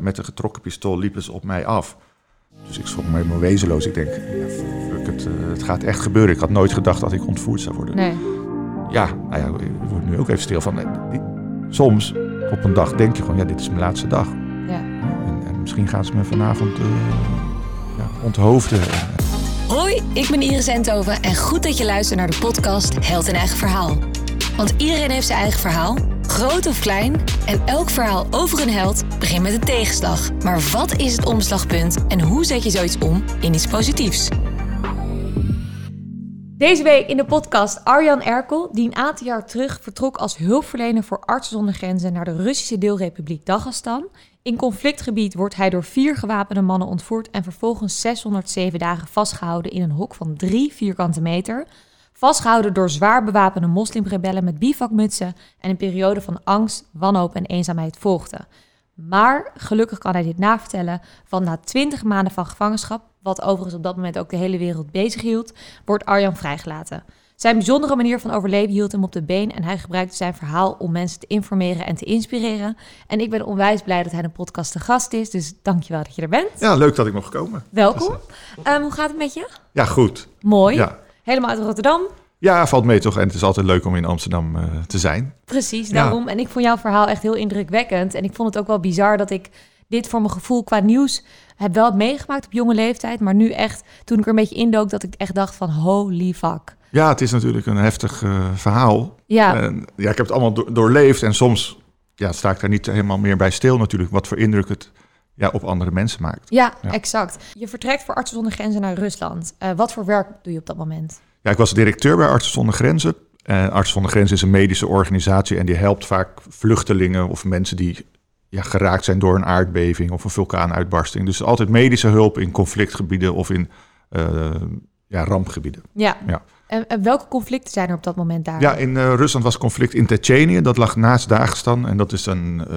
met een getrokken pistool liepen ze op mij af. Dus ik schrok me helemaal wezenloos. Ik denk, ja, fuck het, eh, het gaat echt gebeuren. Ik had nooit gedacht dat ik ontvoerd zou worden. Nee. Ja, nou ja, ik word nu ook even stil van. eh, soms op een dag denk je gewoon, ja, dit is mijn laatste dag. Ja. En, en misschien gaan ze me vanavond eh, ja, onthoofden. En, Hoi, ik ben Iris Enthoven en goed dat je luistert naar de podcast Held en Eigen Verhaal. Want iedereen heeft zijn eigen verhaal, groot of klein. En elk verhaal over een held begint met een tegenslag. Maar wat is het omslagpunt en hoe zet je zoiets om in iets positiefs? Deze week in de podcast Arjan Erkel, die een aantal jaar terug vertrok als hulpverlener voor Artsen zonder Grenzen naar de Russische deelrepubliek Dagestan. In conflictgebied wordt hij door vier gewapende mannen ontvoerd en vervolgens 607 dagen vastgehouden in een hok van drie vierkante meter. Vastgehouden door zwaar bewapende moslimrebellen met bivakmutsen en een periode van angst, wanhoop en eenzaamheid volgde. Maar gelukkig kan hij dit navertellen, van na 20 maanden van gevangenschap, wat overigens op dat moment ook de hele wereld bezig hield, wordt Arjan vrijgelaten. Zijn bijzondere manier van overleven hield hem op de been en hij gebruikte zijn verhaal om mensen te informeren en te inspireren. En ik ben onwijs blij dat hij de podcast te gast is, dus dankjewel dat je er bent. ja, leuk dat ik mocht komen. Welkom. Ehm, hoe gaat het met je? Ja, goed. Mooi. Ja. Helemaal uit Rotterdam. Ja, valt mee toch. En het is altijd leuk om in Amsterdam eh, te zijn. Precies, Ja. daarom. En ik vond jouw verhaal echt heel indrukwekkend. En ik vond het ook wel bizar dat ik dit voor mijn gevoel qua nieuws heb wel meegemaakt op jonge leeftijd. Maar nu echt, toen ik er een beetje indook, dat ik echt dacht van holy fuck. Ja, het is natuurlijk een heftig eh, verhaal. Ja, En, ja, ik heb het allemaal do- doorleefd en soms ja, sta ik daar niet helemaal meer bij stil natuurlijk. Wat voor indruk het ja, op andere mensen maakt. ja, Ja. exact. Je vertrekt voor Artsen zonder Grenzen naar Rusland. Eh, wat voor werk doe je op dat moment? Ja, ik was directeur bij Artsen zonder Grenzen. En Artsen zonder Grenzen is een medische organisatie en die helpt vaak vluchtelingen of mensen die ja, geraakt zijn door een aardbeving of een vulkaanuitbarsting. Dus altijd medische hulp in conflictgebieden of in eh, ja, rampgebieden. Ja. Ja. En, en welke conflicten zijn er op dat moment daar? Ja, in eh, Rusland was conflict in Tsjetsjenië. Dat lag naast Dagestan. En dat is een eh,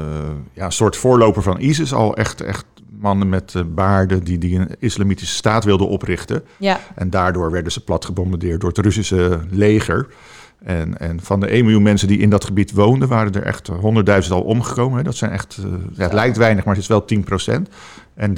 ja, soort voorloper van ISIS. Al echt, echt mannen met eh, baarden die, die een islamitische staat wilden oprichten. ja. En daardoor werden ze plat gebombardeerd door het Russische leger. En, en van de 1 miljoen mensen die in dat gebied woonden, waren er echt 100.000 al omgekomen. Dat zijn echt, ja, het lijkt weinig, maar het is wel 10 En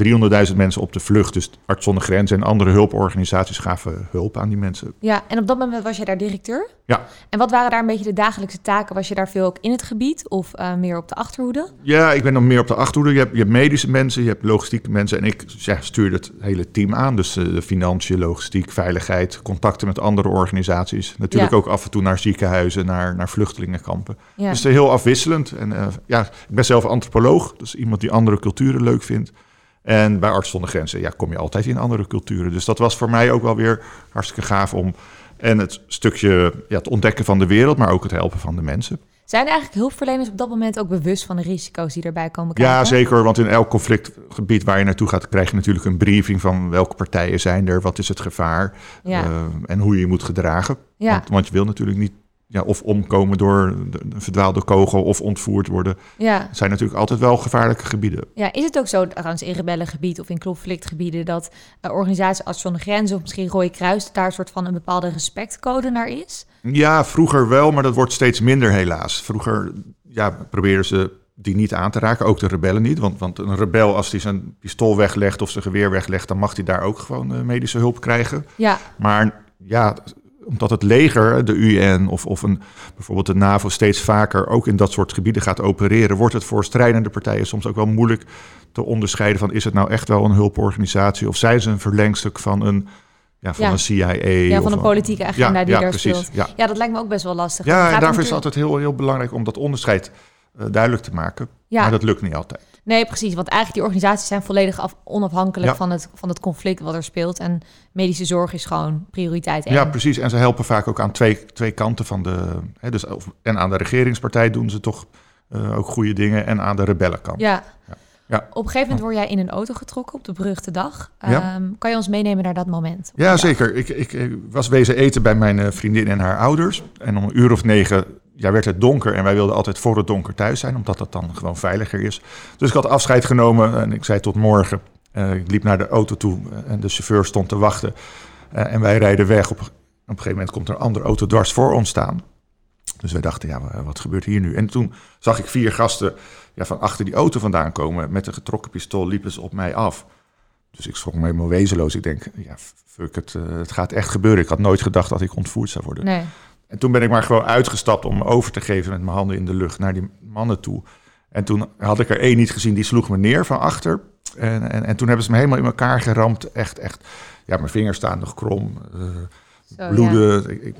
300.000 mensen op de vlucht. Dus Arts zonder Grenzen en andere hulporganisaties gaven hulp aan die mensen. ja, en op dat moment was je daar directeur? Ja. En wat waren daar een beetje de dagelijkse taken? Was je daar veel ook in het gebied of eh, meer op de achterhoede? Ja, ik ben dan meer op de achterhoede. Je hebt, je hebt medische mensen, je hebt logistieke mensen. En ik ja, stuur het hele team aan. Dus eh, de financiën, logistiek, veiligheid, contacten met andere organisaties. Natuurlijk Ja. ook af en toe naar ziekenhuizen, naar, naar vluchtelingenkampen. Ja. Dus het is heel afwisselend. En eh, ja, ik ben zelf antropoloog. Dus iemand die andere culturen leuk vindt. En bij Arts zonder Grenzen ja, kom je altijd in andere culturen. Dus dat was voor mij ook wel weer hartstikke gaaf om... En het stukje, ja, het ontdekken van de wereld, maar ook het helpen van de mensen. Zijn eigenlijk hulpverleners op dat moment ook bewust van de risico's die erbij komen kijken? Ja, zeker. Want in elk conflictgebied waar je naartoe gaat, krijg je natuurlijk een briefing van welke partijen zijn er, wat is het gevaar Ja. eh, en hoe je je moet gedragen. Ja. Want, want je wil natuurlijk niet ja, of omkomen door de- een verdwaalde kogel of ontvoerd worden. Ja. Zijn natuurlijk altijd wel gevaarlijke gebieden. ja, is het ook zo, trouwens in rebellengebied of in conflictgebieden, dat uh, organisaties als zonder grenzen of misschien Rode Kruis daar een soort van een bepaalde respectcode naar is? Ja, vroeger wel, maar dat wordt steeds minder helaas. Vroeger ja, probeerden ze die niet aan te raken, ook de rebellen niet. Want, want een rebel, als hij zijn pistool weglegt of zijn geweer weglegt, dan mag hij daar ook gewoon eh, medische hulp krijgen. Ja, Maar ja, omdat het leger, de UN of, of een, bijvoorbeeld de NAVO steeds vaker ook in dat soort gebieden gaat opereren, wordt het voor strijdende partijen soms ook wel moeilijk te onderscheiden van is het nou echt wel een hulporganisatie of zijn ze een verlengstuk van een, ja, van Ja. een CIA? ja van een politieke agenda ja, die ja, daar precies, speelt. Ja, Ja, dat lijkt me ook best wel lastig. ja en daarvoor is het altijd heel, heel belangrijk om dat onderscheid eh, duidelijk te maken. Maar dat lukt niet altijd. Nee, precies. Want eigenlijk die organisaties zijn volledig af, onafhankelijk Ja. van, het, van het conflict wat er speelt. En medische zorg is gewoon prioriteit één. Ja, precies. En ze helpen vaak ook aan twee, twee kanten van de. Hè, dus, en aan de regeringspartij doen ze toch eh, ook goede dingen. En aan de rebellenkant. Ja. Ja. Op een gegeven moment word jij in een auto getrokken op de beruchte dag. Ja. Ehm, kan je ons meenemen naar dat moment? Ja, zeker. Ik, ik, ik was wezen eten bij mijn eh, vriendin en haar ouders. En om een uur of negen ja, werd het donker. En wij wilden altijd voor het donker thuis zijn, omdat dat dan gewoon veiliger is. Dus ik had afscheid genomen en ik zei tot morgen. Eh, ik liep naar de auto toe eh, en de chauffeur stond te wachten. Eh, en wij rijden weg. Op, op een gegeven moment komt er een andere auto dwars voor ons staan. Dus wij dachten, ja, wa- wat gebeurt hier nu? En toen zag ik vier gasten ja, van achter die auto vandaan komen. Met een getrokken pistool liepen ze op mij af. Dus ik schrok me helemaal wezenloos. Ik denk, ja, fuck het, het gaat echt gebeuren. Ik had nooit gedacht dat ik ontvoerd zou worden. Nee. En toen ben ik maar gewoon uitgestapt om me over te geven met mijn handen in de lucht naar die mannen toe. En toen had ik er één niet gezien, die sloeg me neer van achter. En, en, en toen hebben ze me helemaal in elkaar geramd. Echt, echt. Ja, mijn vingers staan nog krom. eh, Zo, bloeden. Ik, ik,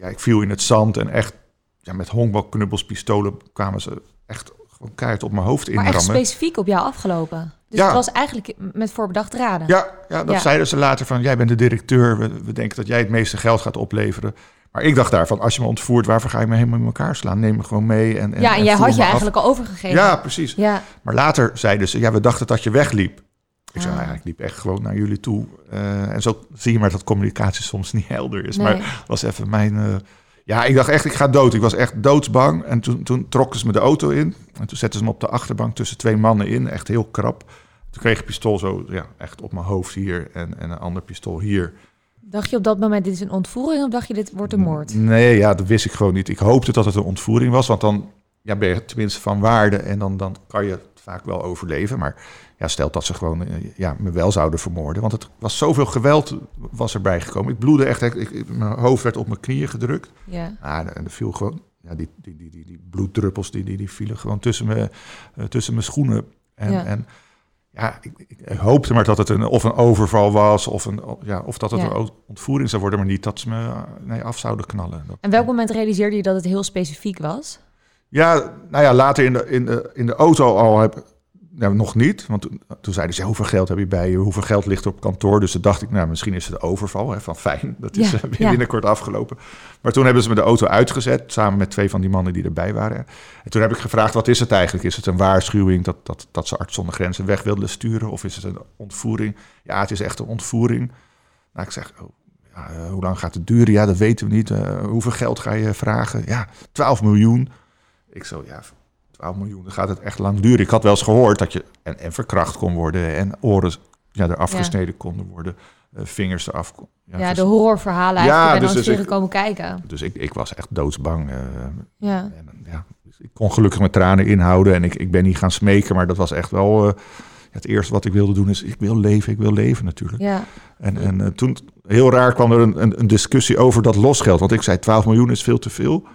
ja, ik viel in het zand en echt ja, met honkbalknuppels, pistolen kwamen ze echt gewoon keihard op mijn hoofd Maar echt specifiek op jou afgelopen. Dus Ja. het was eigenlijk met voorbedacht raden. Ja, ja, dat Ja. zeiden ze later van, jij bent de directeur, we, we denken dat jij het meeste geld gaat opleveren. Maar ik dacht daarvan, als je me ontvoert, waarvoor ga je me helemaal in elkaar slaan? Neem me gewoon mee. En, en, ja, en jij had je eigenlijk al overgegeven. Ja, precies. Ja, Maar later zeiden ze, ja, we dachten dat je wegliep. Ik zei, Ah. nou ja, ik liep echt gewoon naar jullie toe. Eh, en zo zie je maar dat communicatie soms niet helder is. Nee. Maar het was even mijn... eh, ja, ik dacht echt, ik ga dood. Ik was echt doodsbang. En toen, toen trokken ze me de auto in. En toen zetten ze me op de achterbank tussen twee mannen in. Echt heel krap. Toen kreeg ik een pistool zo, ja, echt op mijn hoofd hier. En, en een ander pistool hier. Dacht je op dat moment, dit is een ontvoering? Of dacht je, dit wordt een moord? Nee, ja, dat wist ik gewoon niet. Ik hoopte dat het een ontvoering was. Want dan ja, ben je tenminste van waarde. En dan, dan kan je het vaak wel overleven. Maar ja, stelt dat ze gewoon eh, ja, me wel zouden vermoorden. Want het was zoveel geweld was erbij gekomen. Ik bloedde echt. Ik, mijn hoofd werd op mijn knieën gedrukt. Ja. Ah, en er viel gewoon... Ja, die, die, die, die, bloeddruppels die, die, die vielen gewoon tussen mijn, eh, tussen mijn schoenen. En ja, en, ja ik, hoopte maar dat het een, of een overval was... of, een, ja, of dat het Ja. een ontvoering zou worden... maar niet dat ze me eh, nee, af zouden knallen. En welk moment realiseerde je dat het heel specifiek was? Ja, nou ja, later in de, in de, in de auto al heb nou, nog niet. Want toen, toen zeiden ze, hoeveel geld heb je bij je? Hoeveel geld ligt er op kantoor? Dus toen dacht ik, nou, misschien is het een overval. Hè, van fijn, dat is Ja, eh, ja. binnenkort afgelopen. Maar toen hebben ze me de auto uitgezet, samen met twee van die mannen die erbij waren. En toen heb ik gevraagd, wat is het eigenlijk? Is het een waarschuwing dat, dat, dat ze arts zonder grenzen weg wilden sturen? Of is het een ontvoering? Ja, het is echt een ontvoering. Nou, ik zeg, oh, ja, eh, hoe lang gaat het duren? Ja, dat weten we niet. Eh, hoeveel geld ga je vragen? Ja, 12 miljoen. Ik zo, ja, 12 miljoen, dan gaat het echt lang duren. Ik had wel eens gehoord dat je en, en verkracht kon worden en oren ja, er afgesneden konden worden, eh, vingers eraf. Ja, vers- de horrorverhalen Ja, eigenlijk. ik ben dus- dus ik- komen kijken. Dus ik, ik was echt doodsbang. eh, Ja. en, ja, dus ik kon gelukkig mijn tranen inhouden en ik, ik ben niet gaan smeken, maar dat was echt wel eh, het eerste wat ik wilde doen is, ik wil leven, ik wil leven natuurlijk. Ja. En, en toen, heel raar, kwam er een, een, een discussie over dat losgeld. Want ik zei, 12 miljoen is veel te veel.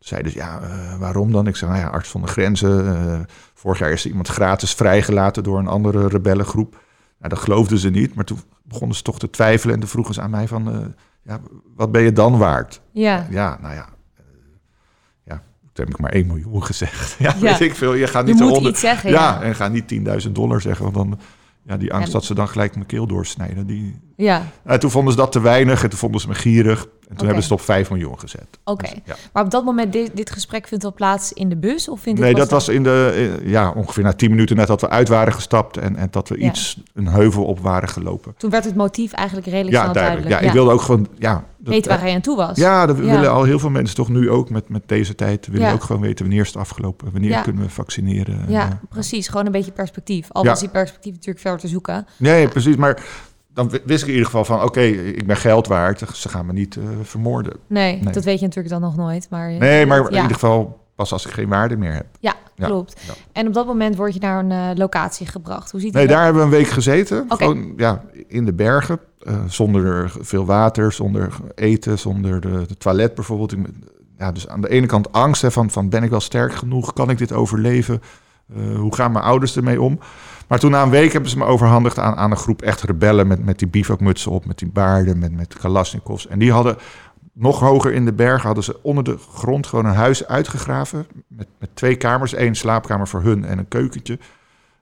Zeiden ze, ja, eh, waarom dan? Ik zei, nou ja, arts van de grenzen. eh, vorig jaar is er iemand gratis vrijgelaten door een andere rebellengroep. Nou, dat geloofden ze niet. Maar toen begonnen ze toch te twijfelen. En toen vroegen ze aan mij van, eh, ja, wat ben je dan waard? Ja. Ja, nou ja. ja, toen heb ik maar 1 miljoen gezegd. Ja, Ja. weet ik veel. Je gaat Je niet moet eronder. zeggen. Ja, Ja. en ga niet 10.000 dollar zeggen. Want dan, ja, die angst En- dat ze dan gelijk mijn keel doorsnijden, die, ja. en toen vonden ze dat te weinig en toen vonden ze me gierig. En toen hebben ze het op 5 miljoen gezet. Oké. Dus, ja. Maar op dat moment, dit, dit gesprek vindt al plaats in de bus? Of vindt Nee, dat was in de, ja, ongeveer na 10 minuten net dat we uit waren gestapt en, en dat we Ja. iets, een heuvel op waren gelopen. Toen werd het motief eigenlijk redelijk Ja, duidelijk. duidelijk. Ja, ik wilde ook gewoon, ja. dat- Weten waar hij aan toe was. Ja, dat willen al heel veel mensen toch nu ook met, met deze tijd. Willen ook gewoon weten wanneer is het afgelopen, wanneer kunnen we vaccineren. Ja, precies. Gewoon een beetje perspectief. Al was die perspectief natuurlijk verder te zoeken. Nee, precies. Maar dan wist ik in ieder geval van, oké, ik ben geld waard. Ze gaan me niet eh, vermoorden. Nee, Nee. dat weet je natuurlijk dan nog nooit. Maar, Nee, maar in ja. ieder geval pas als ik geen waarde meer heb. Ja, Ja. klopt. Ja. En op dat moment word je naar een eh, locatie gebracht. Hoe ziet Nee, daar hebben we een week gezeten. Gewoon ja, in de bergen. eh, zonder veel water, zonder eten, zonder de, de toilet bijvoorbeeld. Ja, dus aan de ene kant angst hè, van, van ben ik wel sterk genoeg? Kan ik dit overleven? Hoe gaan mijn ouders ermee om? Maar toen na een week hebben ze me overhandigd aan, aan een groep echt rebellen... met, met die bivakmutsen op, met die baarden, met, met kalasnikovs. En die hadden nog hoger in de bergen... hadden ze onder de grond gewoon een huis uitgegraven... met, met twee kamers, één slaapkamer voor hun en een keukentje...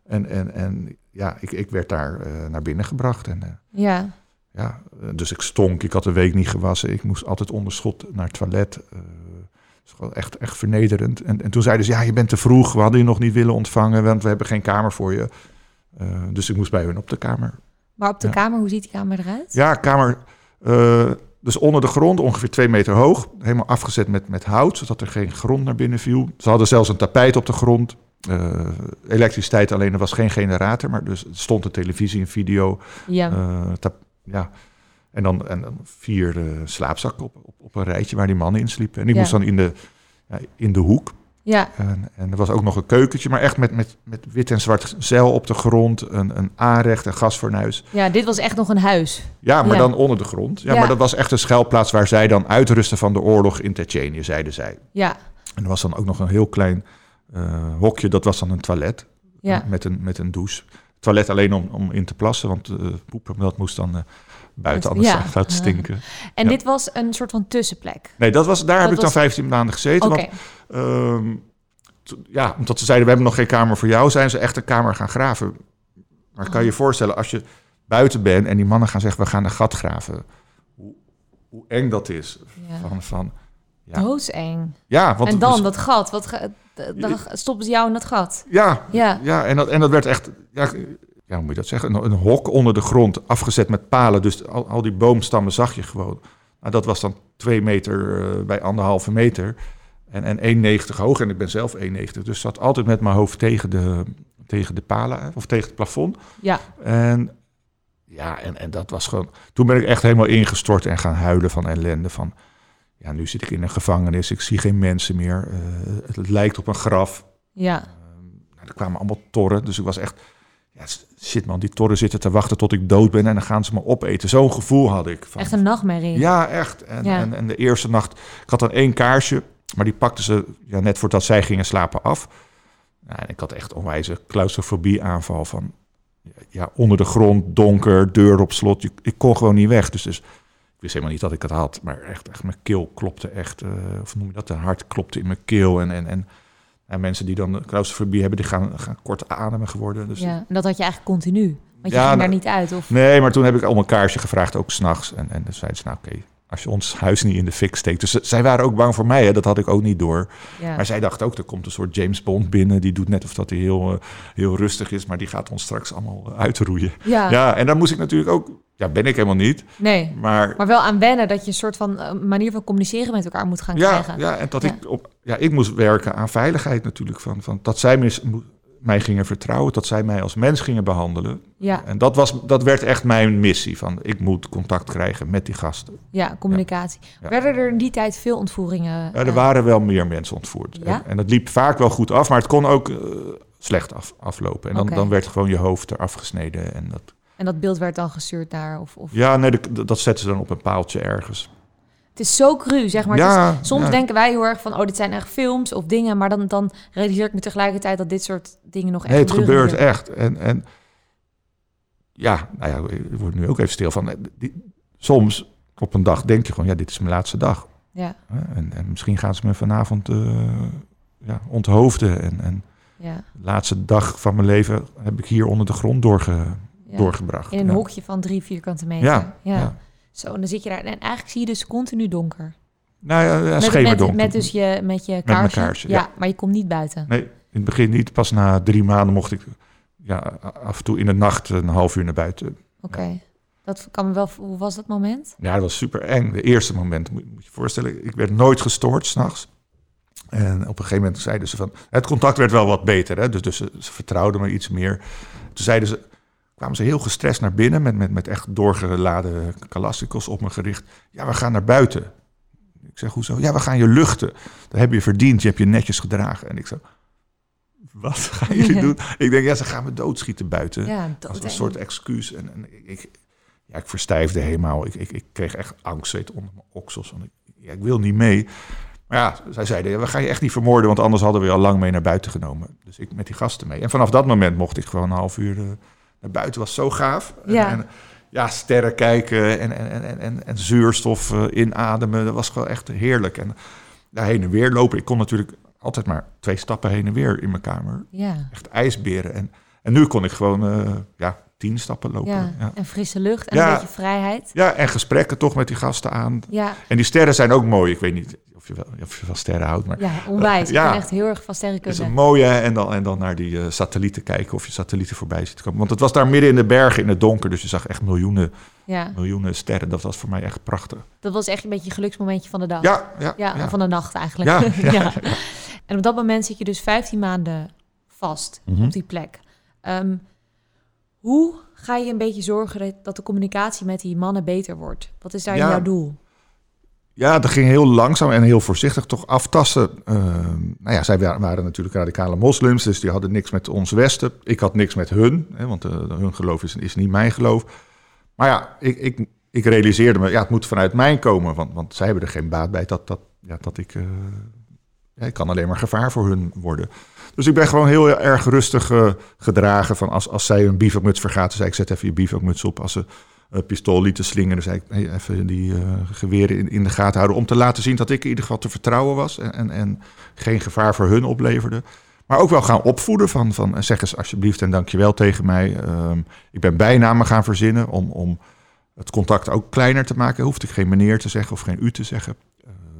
En, en, en ja, ik, ik werd daar eh, naar binnen gebracht. En eh, Ja, ja, eh, dus ik stonk. Ik had een week niet gewassen. Ik moest altijd onder schot naar het toilet. het is gewoon echt, echt vernederend. En, en toen zeiden ze, ja, je bent te vroeg. We hadden je nog niet willen ontvangen, want we hebben geen kamer voor je. Eh, dus ik moest bij hun op de kamer. maar op de Ja. kamer, hoe ziet die kamer eruit? Ja, kamer. eh, dus onder de grond, ongeveer twee meter hoog. Helemaal afgezet met, met hout, zodat er geen grond naar binnen viel. Ze hadden zelfs een tapijt op de grond. Eh, elektriciteit alleen, er was geen generator. Maar dus er stond een televisie, een video. Ja, tap- ja. En dan, en dan vier slaapzakken op, op, op een rijtje waar die mannen in sliepen. En ik Ja. moest dan in de, ja, in de hoek. Ja, En, en er was ook nog een keukentje, maar echt met, met, met wit en zwart zeil op de grond. Een, een aanrecht, een gasfornuis. ja, dit was echt nog een huis. Ja, maar Ja. dan onder de grond. Ja, Ja. maar dat was echt een schuilplaats waar zij dan uitrusten van de oorlog in Tsjetsjenië, zeiden zij. Ja, En er was dan ook nog een heel klein eh, hokje, dat was dan een toilet. ja. Met, een, met een douche. Toilet alleen om, om in te plassen, want uh, poepen, dat moest dan eh, buiten, anders Ja. het stinken. En Ja. dit was een soort van tussenplek. Nee, dat was, daar heb ik dan was- 15 maanden gezeten. Oké, Want Ehm, ja, omdat ze zeiden, we hebben nog geen kamer voor jou, zijn ze echt een kamer gaan graven. Maar kan je je voorstellen, als je buiten bent en die mannen gaan zeggen, we gaan een gat graven. Hoe, hoe eng dat is. ja. Van, van, ja. Doodseng. ja, want en dan dat gat, wat dan stoppen ze jou in dat gat. ja, Ja, ja en, dat, en dat werd echt, ja, ja, hoe moet je dat zeggen? Een, een hok onder de grond, afgezet met palen. Dus al, al die boomstammen zag je gewoon. Nou, dat was dan twee meter eh, bij anderhalve meter. En, en 1,90 hoog. En ik ben zelf 1,90. Dus zat altijd met mijn hoofd tegen de, tegen de palen of tegen het plafond. ja, En ja, en, en dat was gewoon. Toen ben ik echt helemaal ingestort en gaan huilen van ellende. Van ja, nu zit ik in een gevangenis. Ik zie geen mensen meer. Eh, het, het lijkt op een graf. ja. Nou, er kwamen allemaal torren. Dus ik was echt. Ja, shit man, die torren zitten te wachten tot ik dood ben. En dan gaan ze me opeten. Zo'n gevoel had ik. Van, Echt een nachtmerrie. ja, echt. En, Ja. En, en de eerste nacht, ik had dan één kaarsje, maar die pakten ze ja, net voordat zij gingen slapen af. Nou, en ik had echt onwijze claustrofobie aanval van, ja, onder de grond, donker, deur op slot. Ik kon gewoon niet weg. Dus, dus ik wist helemaal niet dat ik het had, maar echt, echt mijn keel klopte echt, eh, of noem je dat, een hart klopte in mijn keel. En, en, en, en mensen die dan claustrofobie hebben, die gaan, gaan kort ademen geworden. Dus Ja, en dat had je eigenlijk continu. Want je Ja, ging nou- daar niet uit. Of... Nee, maar toen heb ik om een kaarsje gevraagd, ook s'nachts. En, en dan zeiden ze, nou oké, als je ons huis niet in de fik steekt. Dus ze- zij waren ook bang voor mij, hè, dat had ik ook niet door. Ja. Maar zij dacht ook, er komt een soort James Bond binnen. Die doet net of dat hij heel, eh, heel rustig is, maar die gaat ons straks allemaal eh, uitroeien. ja. Ja, en dan moest ik natuurlijk ook, ja, ben ik helemaal niet. nee. Maar, Maar wel aan wennen dat je een soort van eh, manier van communiceren met elkaar moet gaan ja, krijgen. ja, en dat Ja. ik op, ja, ik moest werken aan veiligheid natuurlijk. Van, van, dat zij mis, mij gingen vertrouwen, dat zij mij als mens gingen behandelen. Ja, En dat, was, dat werd echt mijn missie. Van, ik moet contact krijgen met die gasten. ja, communicatie. Ja. Werden er in die tijd veel ontvoeringen? Ja, er eh, waren wel meer mensen ontvoerd. Ja? En, en dat liep vaak wel goed af, maar het kon ook eh, slecht af, aflopen. En dan, dan werd gewoon je hoofd eraf gesneden. En dat, En dat beeld werd dan gestuurd naar... Of, of... ja, nee, dat, dat zetten ze dan op een paaltje ergens. Het is zo cru, zeg maar. Ja, is- soms ja. denken wij heel erg van... oh, dit zijn echt films of dingen... maar dan, dan realiseer ik me tegelijkertijd... dat dit soort dingen nog echt Nee, het gebeurt echt. En, en ja, nou ja, ik word nu ook even stil van. eh, Die, soms op een dag denk je gewoon, ja, dit is mijn laatste dag. Ja, En, en misschien gaan ze me vanavond eh, ja, onthoofden. En, en ja, de laatste dag van mijn leven heb ik hier onder de grond doorge, ja. doorgebracht. In een hokje van drie vierkante meter. Ja, ja. Zo, en dan zit je daar... en eigenlijk zie je dus continu donker. Nou ja, schemerdonker. met, met dus je, met je kaarsje, ja. ja. maar je komt niet buiten. Nee, in het begin niet. Pas na drie maanden mocht ik ja, af en toe in de nacht een half uur naar buiten. Oké. Dat kan me wel... Hoe was dat moment? Ja, dat was super eng. De eerste moment, moet, moet je je voorstellen. Ik werd nooit gestoord s'nachts. En op een gegeven moment zeiden ze van... Het contact werd wel wat beter, hè? Dus, dus ze, ze vertrouwden me iets meer. Toen zeiden ze, kwamen ze heel gestrest naar binnen... met, met, met echt doorgeladen kalastikos op me gericht. Ja, we gaan naar buiten. Ik zeg, hoezo? Ja, we gaan je luchten. Dat heb je verdiend, je hebt je netjes gedragen. En ik zo, wat gaan jullie doen? Ik denk, ja, ze gaan me doodschieten buiten Ja, als een soort excuus. En, en ik, ja, ik verstijfde helemaal. Ik, ik, ik kreeg echt angstzweet onder mijn oksels. Want ik, ja, ik wil niet mee. Maar ja, zij zeiden, ja, we gaan je echt niet vermoorden... want anders hadden we je al lang mee naar buiten genomen. Dus ik met die gasten mee. En vanaf dat moment mocht ik gewoon een half uur eh, naar buiten. was zo gaaf. En- Ja. En, ja, sterren kijken en, en, en, en, en zuurstof eh, inademen. Dat was gewoon echt heerlijk. En daar heen en weer lopen. Ik kon natuurlijk altijd maar twee stappen heen en weer in mijn kamer. Ja, Echt ijsberen. En, en nu kon ik gewoon eh, ja, tien stappen lopen. ja. Ja. Ja. En frisse lucht en Ja. een beetje vrijheid. en gesprekken toch met die gasten aan. Ja, En die sterren zijn ook mooi. Ik weet niet je wel, of je wel sterren houdt, maar ja onwijs. Ik Ja. ben echt heel erg van het sterrenkunde. is een mooie. En dan, en dan naar die eh, satellieten kijken of je satellieten voorbij ziet komen. Want het was daar midden in de bergen in het donker. Dus je zag echt miljoenen, Ja, miljoenen sterren. Dat was voor mij echt prachtig. dat was echt een beetje een geluksmomentje van de dag. Ja, ja, van de nacht eigenlijk. Ja. En op dat moment zit je dus 15 maanden vast Mhm. op die plek. Ehm, hoe ga je een beetje zorgen dat- de communicatie met die mannen beter wordt? Wat is daar jouw doel? Ja, dat ging heel langzaam en heel voorzichtig toch aftasten. Uh, nou ja, zij waren natuurlijk radicale moslims, dus die hadden niks met ons Westen. Ik had niks met hun, hè, want uh, hun geloof is, is niet mijn geloof. Maar ja, ik, ik, ik realiseerde me, ja, het moet vanuit mij komen, want, want zij hebben er geen baat bij dat, dat, ja, dat ik... Uh, ja, ik kan alleen maar gevaar voor hun worden. Dus ik ben gewoon heel erg rustig uh, gedragen. Van als, als zij een bivakmuts vergaten, zei ik: zet even je bivakmuts op. Als ze pistool lieten ik: hey, even die uh, geweren in, in, de gaten houden. Om te laten zien dat ik in ieder geval te vertrouwen was. En, en, en geen gevaar voor hun opleverde. Maar ook wel gaan opvoeden van, van zeg eens alsjeblieft en dankjewel tegen mij. Um, ik ben bijnamen gaan verzinnen om, om het contact ook kleiner te maken. Hoefde ik geen meneer te zeggen of geen u te zeggen.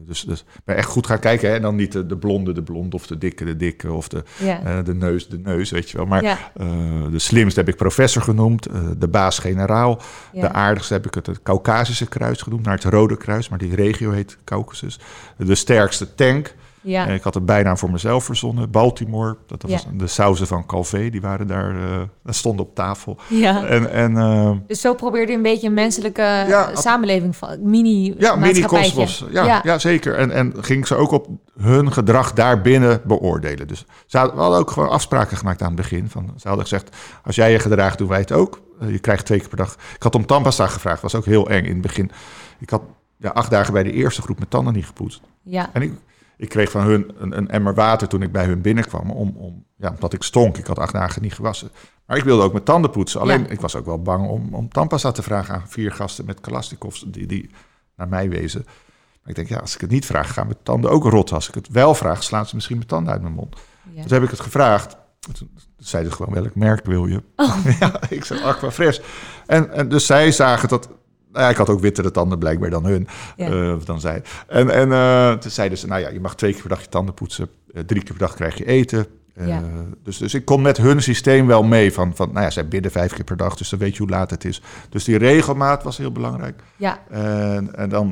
Dus, dus echt goed gaan kijken. Hè? En dan niet de, de, blonde, de blond of de dikke, de dikke of de, ja. uh, de neus, de neus, weet je wel. Maar ja. uh, de slimste heb ik professor genoemd, uh, de baas-generaal. Ja. De aardigste heb ik het, het Caucasische kruis genoemd, naar het Rode Kruis, maar die regio heet Caucasus. De sterkste tank. Ja. ik had een bijnaam voor mezelf verzonnen. Baltimore, dat was de sauzen van Calvé, die waren daar, uh, stonden op tafel. Ja. En, en, uh, dus zo probeerde je een beetje een menselijke ja, samenleving van mini Ja, mini-kosmos. Ja, ja. ja, zeker. En, en ging ze ook op hun gedrag daarbinnen beoordelen. Dus ze hadden, we hadden ook gewoon afspraken gemaakt aan het begin. Van, ze hadden gezegd, als jij je gedraagt, doen wij het ook. Uh, je krijgt twee keer per dag. Ik had om tandpasta gevraagd, was ook heel eng in het begin. Ik had ja, acht dagen bij de eerste groep mijn tanden niet gepoetst. Ja. En ik, ik kreeg van hun een, een, emmer water toen ik bij hun binnenkwam. Om, om, ja, omdat ik stonk. Ik had acht dagen niet gewassen. Maar ik wilde ook mijn tanden poetsen. Alleen Ja. ik was ook wel bang om, om tandpasta te vragen aan vier gasten met Kalasnikovs die, die naar mij wezen. Maar ik denk, ja, als ik het niet vraag, gaan mijn tanden ook rot. Als ik het wel vraag, slaan ze misschien mijn tanden uit mijn mond. Ja. Toen heb ik het gevraagd. Toen zeiden ze gewoon, welk merk wil je? Oh. ja, ik zei Aquafresh. En, en dus zij zagen dat... Nou ja, ik had ook wittere tanden blijkbaar dan hun. Ja. eh, dan zij. En, en eh, toen zeiden ze, nou ja, je mag twee keer per dag je tanden poetsen. Eh, drie keer per dag krijg je eten. Ja. dus, dus ik kom met hun systeem wel mee. Van, van, nou ja, zij bidden vijf keer per dag, dus dan weet je hoe laat het is. Dus die regelmaat was heel belangrijk. Ja, En, en dan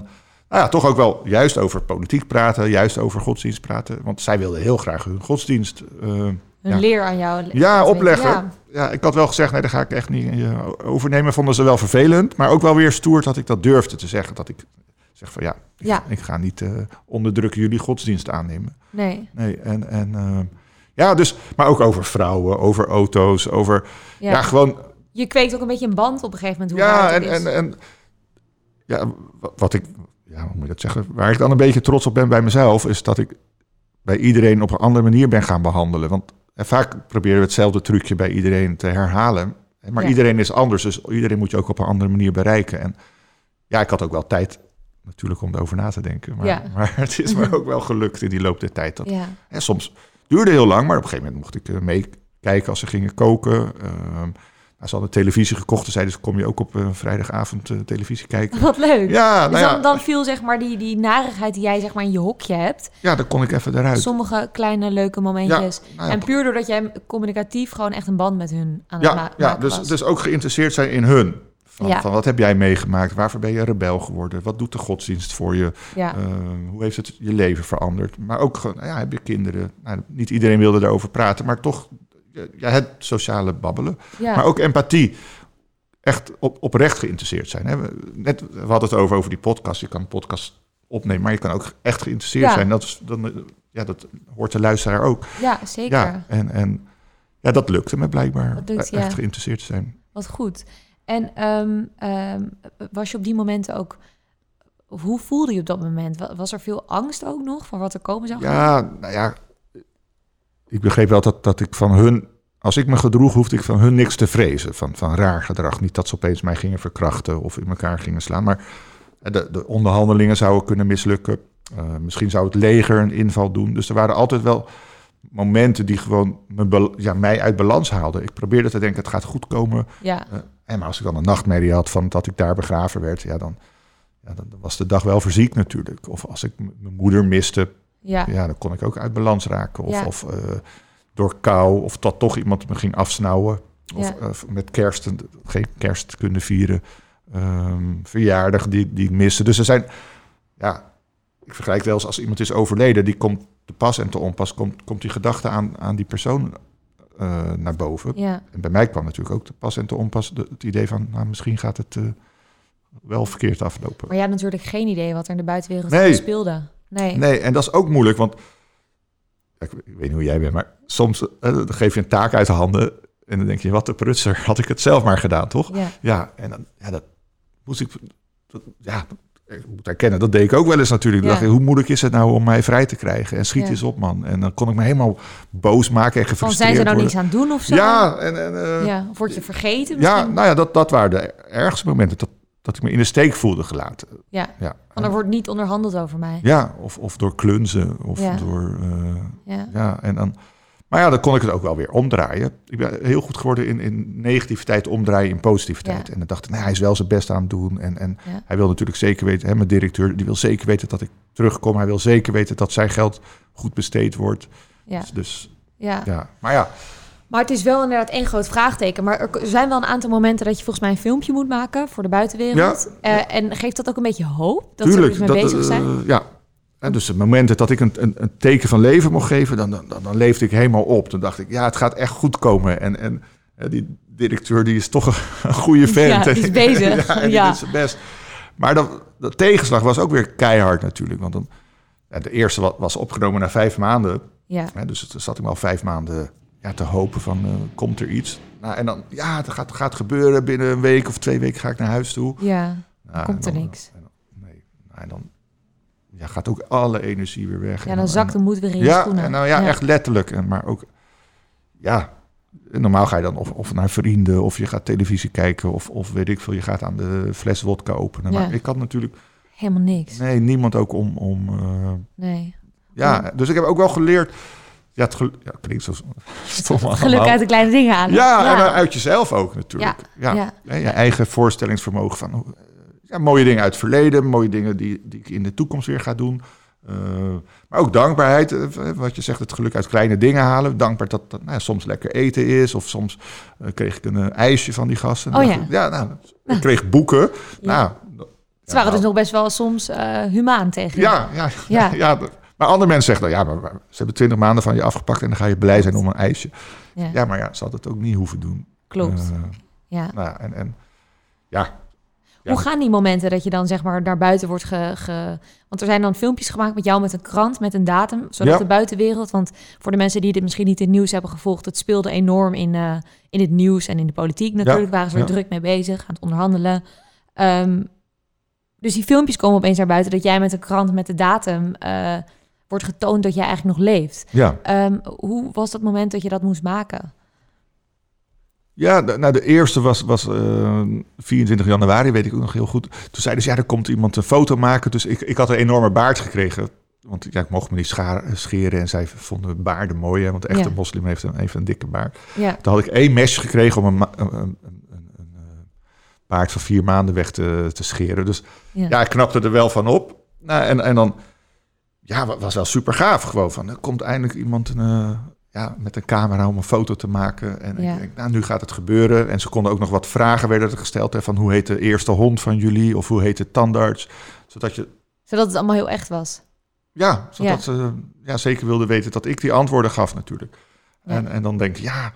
nou ja, toch ook wel juist over politiek praten, juist over godsdienst praten. Want zij wilden heel graag hun godsdienst een Ja. leer aan jou. ja, opleggen. Ja. Ja. ik had wel gezegd, nee, dat ga ik echt niet eh, overnemen. Vonden ze wel vervelend, maar ook wel weer stoer dat ik dat durfde te zeggen. Dat ik zeg van ja, ik, Ja. ik ga niet eh onder druk jullie godsdienst aannemen. Nee, Nee, en, en eh, ja, dus, maar ook over vrouwen, over auto's, over, ja. gewoon Je kweekt ook een beetje een band op een gegeven moment. Hoe ja, en, is. en, en ja, wa- wat ik, ja, hoe moet je dat zeggen? Waar ik dan een beetje trots op ben bij mezelf, is dat ik bij iedereen op een andere manier ben gaan behandelen. Want eh, vaak proberen we hetzelfde trucje bij iedereen te herhalen. Maar Ja. iedereen is anders, dus iedereen moet je ook op een andere manier bereiken. En ja, ik had ook wel tijd natuurlijk om erover na te denken. Maar, Ja. maar het is me ook wel gelukt in die loop der tijd. Dat, ja. en soms duurde heel lang, maar op een gegeven moment mocht ik eh, meekijken als ze gingen koken. Ehm nou, ze hadden televisie gekocht zeiden ze, kom je ook op een vrijdagavond eh, televisie kijken? Wat leuk. Ja, dus nou ja, dan, dan viel zeg maar die, die narigheid die jij zeg maar in je hokje hebt. ja, dan kon ik even eruit. Sommige kleine leuke momentjes. Nou ja, en puur doordat jij communicatief gewoon echt een band met hun aan het ja, ma- ja maken dus, was. dus ook geïnteresseerd zijn in hun. Van, Ja. van wat heb jij meegemaakt? Waarvoor ben je rebel geworden? Wat doet de godsdienst voor je? ja. Eh, hoe heeft het je leven veranderd? Maar ook, gewoon, nou ja, heb je kinderen? Nou, niet iedereen wilde daarover praten, maar toch ja, het sociale babbelen. ja. Maar ook empathie. Echt op, oprecht geïnteresseerd zijn. Hè? We- Net, we hadden het over, over die podcast. Je kan een podcast opnemen, maar je kan ook echt geïnteresseerd Ja. zijn. Dat, is, dan, ja, dat hoort de luisteraar ook. ja, zeker. Ja, en, en ja, dat lukte me blijkbaar. Dat lukt, echt geïnteresseerd te zijn. Wat goed. En ehm, ehm, was je op die momenten ook... Hoe voelde je op dat moment? Wa- Was er veel angst ook nog voor wat er komen zou gaan? Ja, nou ja, ik begreep wel dat, dat ik van hun, als ik me gedroeg, hoefde ik van hun niks te vrezen. Van, van raar gedrag. Niet dat ze opeens mij gingen verkrachten of in elkaar gingen slaan. Maar de, de onderhandelingen zouden kunnen mislukken. Eh, misschien zou het leger een inval doen. Dus er waren altijd wel momenten die gewoon me, ja, mij uit balans haalden. Ik probeerde te denken, het gaat goed komen. Ja, Eh, en maar als ik dan een nachtmerrie had van dat ik daar begraven werd, ja, dan, ja, dan was de dag wel verziekt natuurlijk. Of als ik mijn moeder miste, ja, ja, dan kon ik ook uit balans raken. Of, Ja. of eh, door kou, of dat toch iemand me ging afsnauwen. Of Ja. eh, met kerst een- geen kerst kunnen vieren. Ehm, verjaardag die, die ik miste. Dus er zijn, ja, ik vergelijk wel eens als iemand is overleden, die komt te pas en te onpas, komt, komt die gedachte aan, aan die persoon eh, naar boven. ja, En bij mij kwam natuurlijk ook te pas en te onpas de- het idee van, nou, misschien gaat het, eh, wel verkeerd aflopen. Maar je had natuurlijk geen idee wat er in de buitenwereld Nee. speelde. Nee. Nee, en dat is ook moeilijk, want ja, ik, ik weet niet hoe jij bent, maar soms eh, geef je een taak uit de handen en dan denk je, wat de prutser, had ik het zelf maar gedaan, toch? Ja. Ja, en dan, ja, dat moest ik, dat, ja, ik moet erkennen, dat deed ik ook wel eens natuurlijk. Ja. dacht ik, hoe moeilijk is het nou om mij vrij te krijgen? En schiet Ja. eens op, man. En dan kon ik me helemaal boos maken en Van gefrustreerd zijn ze nou worden. niks aan het doen of zo? Ja, en, en, eh, Ja, Of word je vergeten ja, misschien? nou ja, dat, dat waren de ergste momenten. Dat, dat ik me in de steek voelde gelaten. Ja. Ja, Want er wordt niet onderhandeld over mij. ja of, of door klunzen. Of Ja. door... eh, Ja. Ja, en dan, maar ja, dan kon ik het ook wel weer omdraaien. Ik ben heel goed geworden in, in negativiteit omdraaien in positiviteit. Ja. En dan dacht ik, nou, hij is wel zijn best aan het doen. En, en Ja. hij wil natuurlijk zeker weten, hè, mijn directeur, die wil zeker weten dat ik terugkom. Hij wil zeker weten dat zijn geld goed besteed wordt. Ja. Dus, dus Ja. ja, maar ja, Maar het is wel inderdaad één groot vraagteken. Maar er zijn wel een aantal momenten dat je volgens mij een filmpje moet maken voor de buitenwereld. Ja. Eh, en geeft dat ook een beetje hoop dat ze tuurlijk. er dus mee dat, bezig zijn? eh, ja. En dus de momenten dat ik een, een, een teken van leven mocht geven, dan, dan, dan, dan leefde ik helemaal op. Toen dacht ik, ja, het gaat echt goed komen. En, en eh, die directeur, die is toch een, goede vent. Ja, die is bezig. ja, Ja. doet zijn best. Maar dat, de tegenslag was ook weer keihard natuurlijk. Want dan, ja, de eerste wa- was opgenomen na vijf maanden. Ja. Dus zat ik al vijf maanden ja, te hopen van, eh, komt er iets? Nou, en dan, ja, het gaat, gaat gebeuren. Binnen een week of twee weken ga ik naar huis toe. Ja. Nou, komt er dan- niks. en dan- nee. Nou, en dan ja, gaat ook alle energie weer weg. Ja, En dan zakt de moed weer in je ja, schoenen. en nou ja, echt letterlijk. En, maar ook, ja, normaal ga je dan of, of naar vrienden, of je gaat televisie kijken, of, of weet ik veel, je gaat aan de fles wodka openen. Ja. Maar ik had natuurlijk, Helemaal niks. nee, niemand ook om, om eh, Nee. ja, dus ik heb ook wel geleerd, ja, het gel- ja, klinkt zo stom Geluk uit de kleine dingen halen. Ja, en dan uit jezelf ook natuurlijk. Ja, Ja, ja. En je eigen voorstellingsvermogen van hoe- ja, mooie dingen uit het verleden, mooie dingen die, die ik in de toekomst weer ga doen. Eh, maar ook dankbaarheid, eh, wat je zegt, het geluk uit kleine dingen halen. Dankbaar dat dat nou, ja, soms lekker eten is, of soms eh, kreeg ik een eh, ijsje van die gasten. Oh ja. ik, ja nou, ik kreeg boeken. Nou, Ze waren dus nog best wel soms eh, humaan tegen je. ja, ja, Ja. ja. dat- maar andere mensen zeggen dan, ja, maar, ze hebben twintig maanden van je afgepakt en dan ga je blij zijn om een ijsje. Ja, Ja, maar ja, ze had het ook niet hoeven doen. klopt. Eh, ja. nou, en, en ja, Ja. Hoe gaan die momenten dat je dan zeg maar naar buiten wordt ge, ge- Want er zijn dan filmpjes gemaakt met jou met een krant, met een datum, zodat Ja. de buitenwereld... Want voor de mensen die dit misschien niet in het nieuws hebben gevolgd... het speelde enorm in, eh, in het nieuws en in de politiek natuurlijk. Waren ze er druk mee bezig, aan het onderhandelen. Ehm, dus die filmpjes komen opeens naar buiten... dat jij met een krant met de datum eh, wordt getoond dat jij eigenlijk nog leeft. ja. Ehm, hoe was dat moment dat je dat moest maken? Ja, de, nou, de eerste was, was eh, 24 januari, weet ik ook nog heel goed. Toen zeiden ze, ja, er komt iemand een foto maken. Dus ik, ik had een enorme baard gekregen. Want ja, ik mocht me niet scha- scheren en zij vonden baarden mooi. Hè, want de echte Ja. moslim heeft een, heeft een dikke baard. Ja, Toen had ik één mesje gekregen om een, een, een, een, een, een, eh, baard van vier maanden weg te, te scheren. Dus ja. ja, ik knapte er wel van op. Nou, en, en dan, ja, wa- was wel super gaaf gewoon. Van, er komt eindelijk iemand een, eh, ja, met een camera om een foto te maken. En Ja. ik denk, nou, nu gaat het gebeuren. En ze konden ook nog wat vragen werden er gesteld. Hè, van hoe heet de eerste hond van jullie? Of hoe heet de tandarts? Zodat je, Zodat het allemaal heel echt was. ja, zodat ze ja, zeker wilden weten dat ik die antwoorden gaf natuurlijk. Ja. En, en dan denk ik, ja,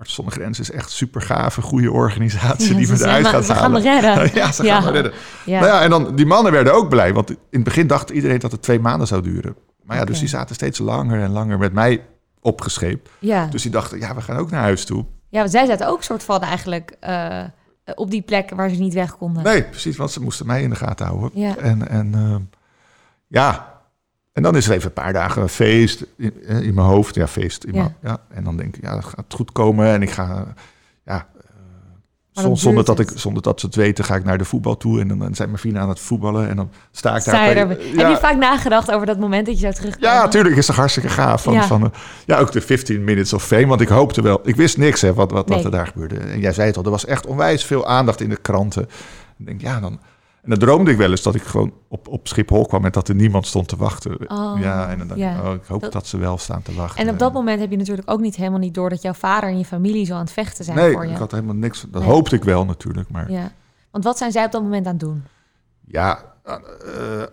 Arts zonder Grenzen is echt super gaaf. Een goede organisatie Ja, die me eruit "Maar gaat ze gaan halen. me redden. ja, ze Ja. gaan me redden. Ja. Nou ja, en dan die mannen werden ook blij, want in het begin dacht iedereen dat het twee maanden zou duren. Maar ja, dus die zaten steeds langer en langer met mij opgescheept. ja. Dus die dachten, ja, we gaan ook naar huis toe. Ja, want zij zaten ook soort van eigenlijk eh, op die plek waar ze niet weg konden. Nee, precies, want ze moesten mij in de gaten houden. Ja. En, en eh, ja, en dan is er even een paar dagen een feest in, eh, in mijn hoofd. Ja, feest. In Ja. Mijn, ja. En dan denk ik, ja, dat gaat goed komen. En ik ga, eh, ja, eh, zonder, dat ik, zonder dat ze het weten, ga ik naar de voetbal toe. En dan, dan zijn mijn vrienden aan het voetballen. En dan sta ik daar. bij- ja. Heb je vaak nagedacht over dat moment dat je zou terugkomen? Ja, natuurlijk is het hartstikke gaaf. Van, Ja. Van, ja, ook de 15 minutes of fame. Want ik hoopte wel, ik wist niks hè, wat, wat, wat er daar gebeurde. En jij zei het al, er was echt onwijs veel aandacht in de kranten. Ik denk, ja, dan. En dan droomde ik wel eens dat ik gewoon op, op Schiphol kwam en dat er niemand stond te wachten. Oh, ja, en dan dacht ja. ik, oh, ik hoop Dat- dat, ze wel staan te wachten. En op dat moment heb je natuurlijk ook niet helemaal niet door dat jouw vader en je familie zo aan het vechten zijn Nee, voor je. ik had helemaal niks. Dat Nee. hoopte ik wel natuurlijk. Maar ja, Ja. Want wat zijn zij op dat moment aan het doen? Ja, eh,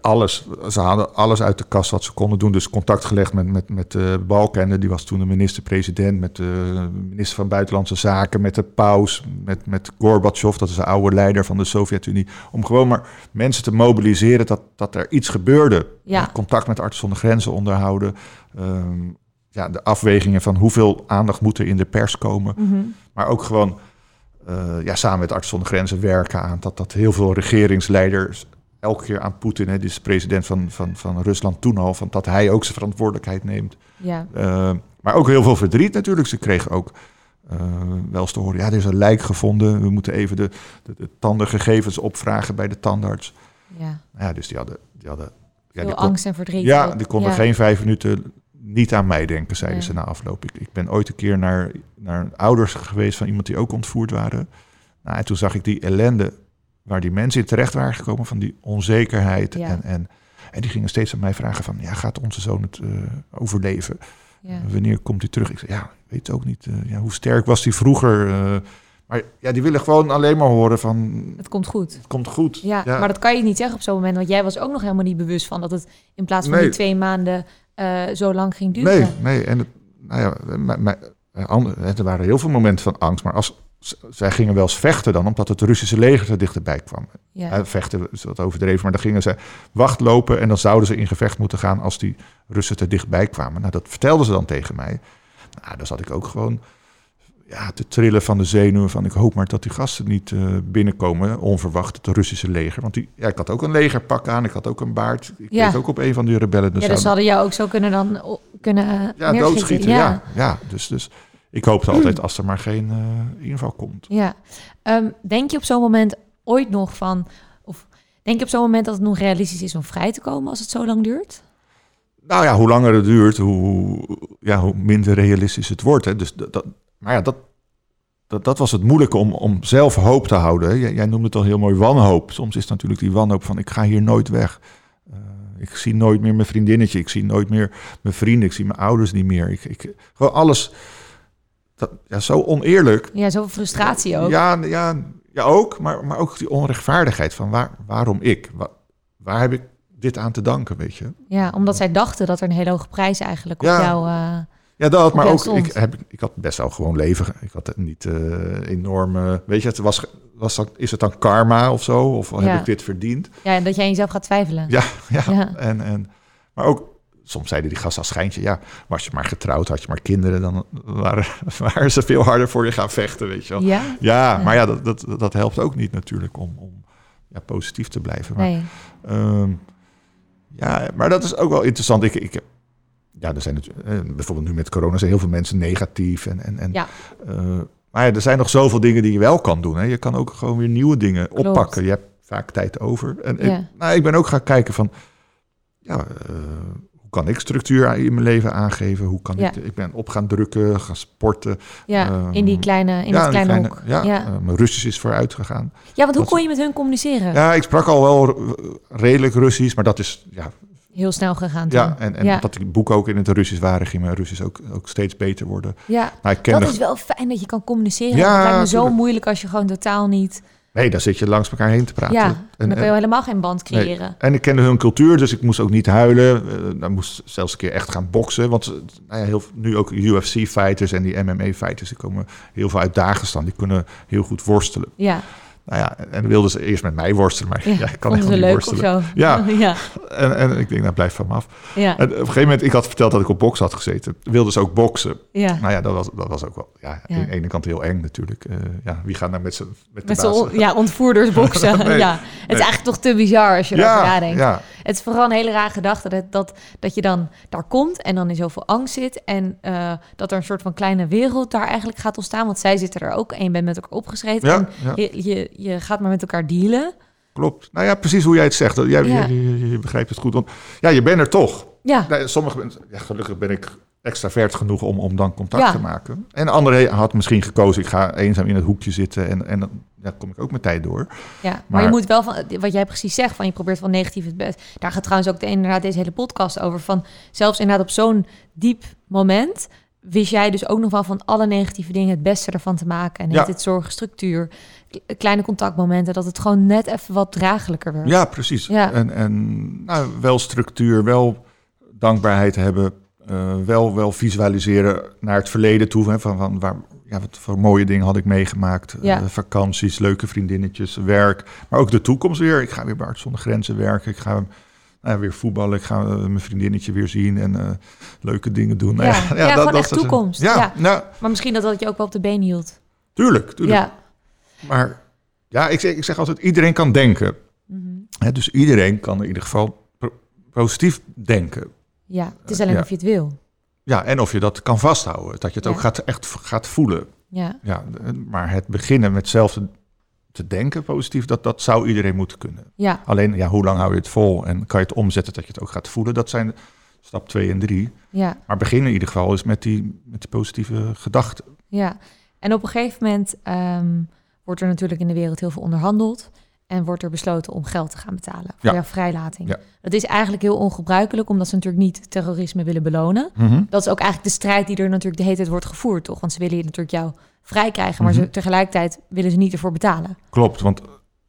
alles. Ze hadden alles uit de kast wat ze konden doen. Dus contact gelegd met, met, met uh, Balkenende, die was toen de minister-president, met de minister van Buitenlandse Zaken, met de paus, met, met Gorbachev, dat is de oude leider van de Sovjet-Unie. Om gewoon maar mensen te mobiliseren dat, dat er iets gebeurde. Ja. Contact met artsen zonder grenzen onderhouden. Ehm, ja, de afwegingen van hoeveel aandacht moet er in de pers komen. Mhm. Maar ook gewoon ja, samen met Artsen zonder Grenzen werken aan dat, dat heel veel regeringsleiders elke keer aan Poetin, hè, die is president van, van, van Rusland toen al, van dat hij ook zijn verantwoordelijkheid neemt. Ja. Uh, maar ook heel veel verdriet natuurlijk. Ze kregen ook uh, wel eens te horen, ja, er is een lijk gevonden. We moeten even de, de, de tandengegevens opvragen bij de tandarts. Ja. Ja, dus die hadden... Die hadden ja, die kon- angst en verdriet. ja, die konden Ja. geen vijf minuten niet aan mij denken, zeiden ze na afloop. Ik, ik ben ooit een keer naar, naar ouders geweest van iemand die ook ontvoerd waren. Nou, en toen zag ik die ellende waar die mensen in terecht waren gekomen, van die onzekerheid. Ja. En, en, en die gingen steeds aan mij vragen van, ja, gaat onze zoon het eh, overleven? Ja. Wanneer komt hij terug? Ik zei, ja, weet ook niet. eh, ja, hoe sterk was hij vroeger? eh. maar ja, die willen gewoon alleen maar horen van, Het komt goed. het komt goed. Ja, maar dat kan je niet zeggen op zo'n moment. Want jij was ook nog helemaal niet bewust van dat het in plaats van Nee. die twee maanden eh, zo lang ging duren. Nee, nee. En het, nou ja, mijn- mijn- eh, er waren heel veel momenten van angst. Maar als, zij gingen wel eens vechten dan, omdat het Russische leger er dichterbij kwam. Ja. Vechten is wat overdreven, maar dan gingen ze wachtlopen en dan zouden ze in gevecht moeten gaan als die Russen er dichtbij kwamen. Nou, dat vertelden ze dan tegen mij. Nou, dan zat ik ook gewoon ja, te trillen van de zenuwen van ik hoop maar dat die gasten niet eh, binnenkomen, onverwacht, het Russische leger. Want die, ja, ik had ook een legerpak aan, ik had ook een baard. Ik Ja. ook op een van die rebellen. ja, dus hadden jou ook zo kunnen dan kunnen ja, neerschieten. doodschieten, ja. ja. dus, dus ik hoopte altijd als er maar geen eh, inval komt. Ja. Ehm, denk je op zo'n moment ooit nog van... Of denk je op zo'n moment dat het nog realistisch is om vrij te komen als het zo lang duurt? Nou ja, hoe langer het duurt, hoe, ja, hoe minder realistisch het wordt. Hè. Dus dat, dat- maar ja, dat, dat, dat was het moeilijke om, om zelf hoop te houden. Jij, jij noemde het al heel mooi wanhoop. Soms is het natuurlijk die wanhoop van ik ga hier nooit weg. Eh, ik zie nooit meer mijn vriendinnetje. Ik zie nooit meer mijn vrienden. Ik zie mijn ouders niet meer. Ik, ik, gewoon alles. Dat, ja, zo oneerlijk. Ja, zoveel frustratie ook. Ja, ja, ja ook. Maar, maar ook die onrechtvaardigheid van waar, waarom ik? Waar, waar heb ik dit aan te danken, weet je? Ja, omdat zij dachten dat er een hele hoge prijs eigenlijk op Ja. jou... eh, Ja, dat, maar ook, ik, heb, ik had best wel gewoon leven. Ik had het niet eh enorm... eh, weet je, het was, was dat, is het dan karma of zo? Of Ja. heb ik dit verdiend? ja, en dat jij jezelf gaat twijfelen. Ja, ja. Ja. En, en, maar ook, soms zeiden die gasten als schijntje... ja, was je maar getrouwd, had je maar kinderen... dan waren, waren ze veel harder voor je gaan vechten, weet je wel. Ja? Ja, maar ja, dat, dat, dat helpt ook niet natuurlijk om, om ja, positief te blijven. Maar, Nee. Ehm, ja, maar dat is ook wel interessant. Ik, ik, ja, er zijn natuurlijk, eh, bijvoorbeeld nu met corona zijn heel veel mensen negatief. En, en, en, Ja. eh, maar ja, er zijn nog zoveel dingen die je wel kan doen. Hè. Je kan ook gewoon weer nieuwe dingen Klopt. oppakken. Je hebt vaak tijd over. En ik, Ja. nou, ik ben ook gaan kijken van, ja, eh, hoe kan ik structuur in mijn leven aangeven? Hoe kan ik, ik ben op gaan drukken, gaan sporten. Ja, Ehm, in die kleine, in dat kleine, hoek. Ja, mijn Russisch is vooruit gegaan. ja, want hoe dat- kon je met hun communiceren? Ja, ik sprak al wel redelijk Russisch, maar dat is ja, Heel snel gegaan toen. Ja, en, en ja. dat die boeken ook in het Russisch waren, ging mijn Russisch ook, ook steeds beter worden. ja. Nou, ik. Dat is wel fijn dat je kan communiceren. Ja, het lijkt me zo tuurlijk. moeilijk als je gewoon totaal niet... Nee, dan zit je langs elkaar heen te praten. ja, En, dan kun je en, helemaal geen band nee. creëren. en ik kende hun cultuur, dus ik moest ook niet huilen. Uh, dan moest zelfs een keer echt gaan boksen. Want eh, nou ja, heel, nu ook UFC-fighters en die MMA-fighters, die komen heel veel uit Dagestan. Die kunnen heel goed worstelen. Ja, Nou ja, en dan wilden ze eerst met mij worstelen, maar ja. ja, ik kan helemaal niet leuk of worstelen. zo? Ja. ja, En, en ik denk, nou blijf van me af. ja, En op een gegeven moment, ik had verteld dat ik op boksen had gezeten. Wilden ze ook boksen. ja. Nou ja, dat was, dat was ook wel ja, aan de ene kant heel eng natuurlijk. Eh, ja, wie gaat nou met, z'n met de Met baas? on- ja, ontvoerders boksen. Nee, ja. Het is eigenlijk toch te bizar als je erover nadenkt. ja, Het is vooral een hele rare gedachte dat, dat, dat je dan daar komt en dan in zoveel angst zit. En eh, dat er een soort van kleine wereld daar eigenlijk gaat ontstaan. Want zij zitten er ook en je bent met elkaar opgeschreven. Ja, en ja. Je, je, je gaat maar met elkaar dealen. klopt. Nou ja, precies hoe jij het zegt. Jij, Ja. je, je, je begrijpt het goed. Want ja, je bent er toch. Ja, Nee, sommige mensen, ja, gelukkig ben ik extravert genoeg om, om dan contact Ja. te maken. En anderen had misschien gekozen, ik ga eenzaam in het hoekje zitten en, en dan kom ik ook mijn tijd door. ja. Maar, Maar- je moet wel van, wat jij precies zegt, van je probeert van negatief het best. Daar gaat trouwens ook de, inderdaad deze hele podcast over. Van zelfs inderdaad op zo'n diep moment wist jij dus ook nog wel van alle negatieve dingen het beste ervan te maken. En Ja. heeft het zorgen, structuur, kleine contactmomenten, dat het gewoon net even wat draaglijker werd. Ja, precies. Ja. En, en nou, wel structuur, wel dankbaarheid hebben, wel, wel visualiseren naar het verleden toe. Hè, van, van waar, ja, wat voor mooie dingen had ik meegemaakt. Ja. Eh, vakanties, leuke vriendinnetjes, werk. Maar ook de toekomst weer. Ik ga weer bij Arts zonder Grenzen werken. Ik ga nou weer voetballen. Ik ga eh, mijn vriendinnetje weer zien en eh, leuke dingen doen. Ja, ja, gewoon echt soort- toekomst. Ja, Ja. Nou, Maar misschien dat dat je ook wel op de been hield. tuurlijk. tuurlijk. Ja. Maar ja, ik zeg, ik zeg altijd, iedereen kan denken. Mhm. Hè, dus iedereen kan in ieder geval positief denken. Ja, het is alleen Ja. of je het wil. Ja, en of je dat kan vasthouden. Dat je het Ja. ook gaat, echt gaat voelen. Ja, Ja, maar het beginnen met zelf te, te denken positief, dat, dat zou iedereen moeten kunnen. ja, Alleen, ja, hoe lang hou je het vol? En kan je het omzetten dat je het ook gaat voelen? Dat zijn stap 2 en 3. ja, Maar beginnen in ieder geval is met die, met die positieve gedachten. ja. En op een gegeven moment ehm, wordt er natuurlijk in de wereld heel veel onderhandeld. En wordt er besloten om geld te gaan betalen voor Ja. jouw vrijlating. Ja. Dat is eigenlijk heel ongebruikelijk, omdat ze natuurlijk niet terrorisme willen belonen. Dat is ook eigenlijk de strijd die er natuurlijk de hele tijd wordt gevoerd, toch? Want ze willen je natuurlijk jou vrij krijgen, maar Mhm. ze, tegelijkertijd willen ze niet ervoor betalen. Klopt, want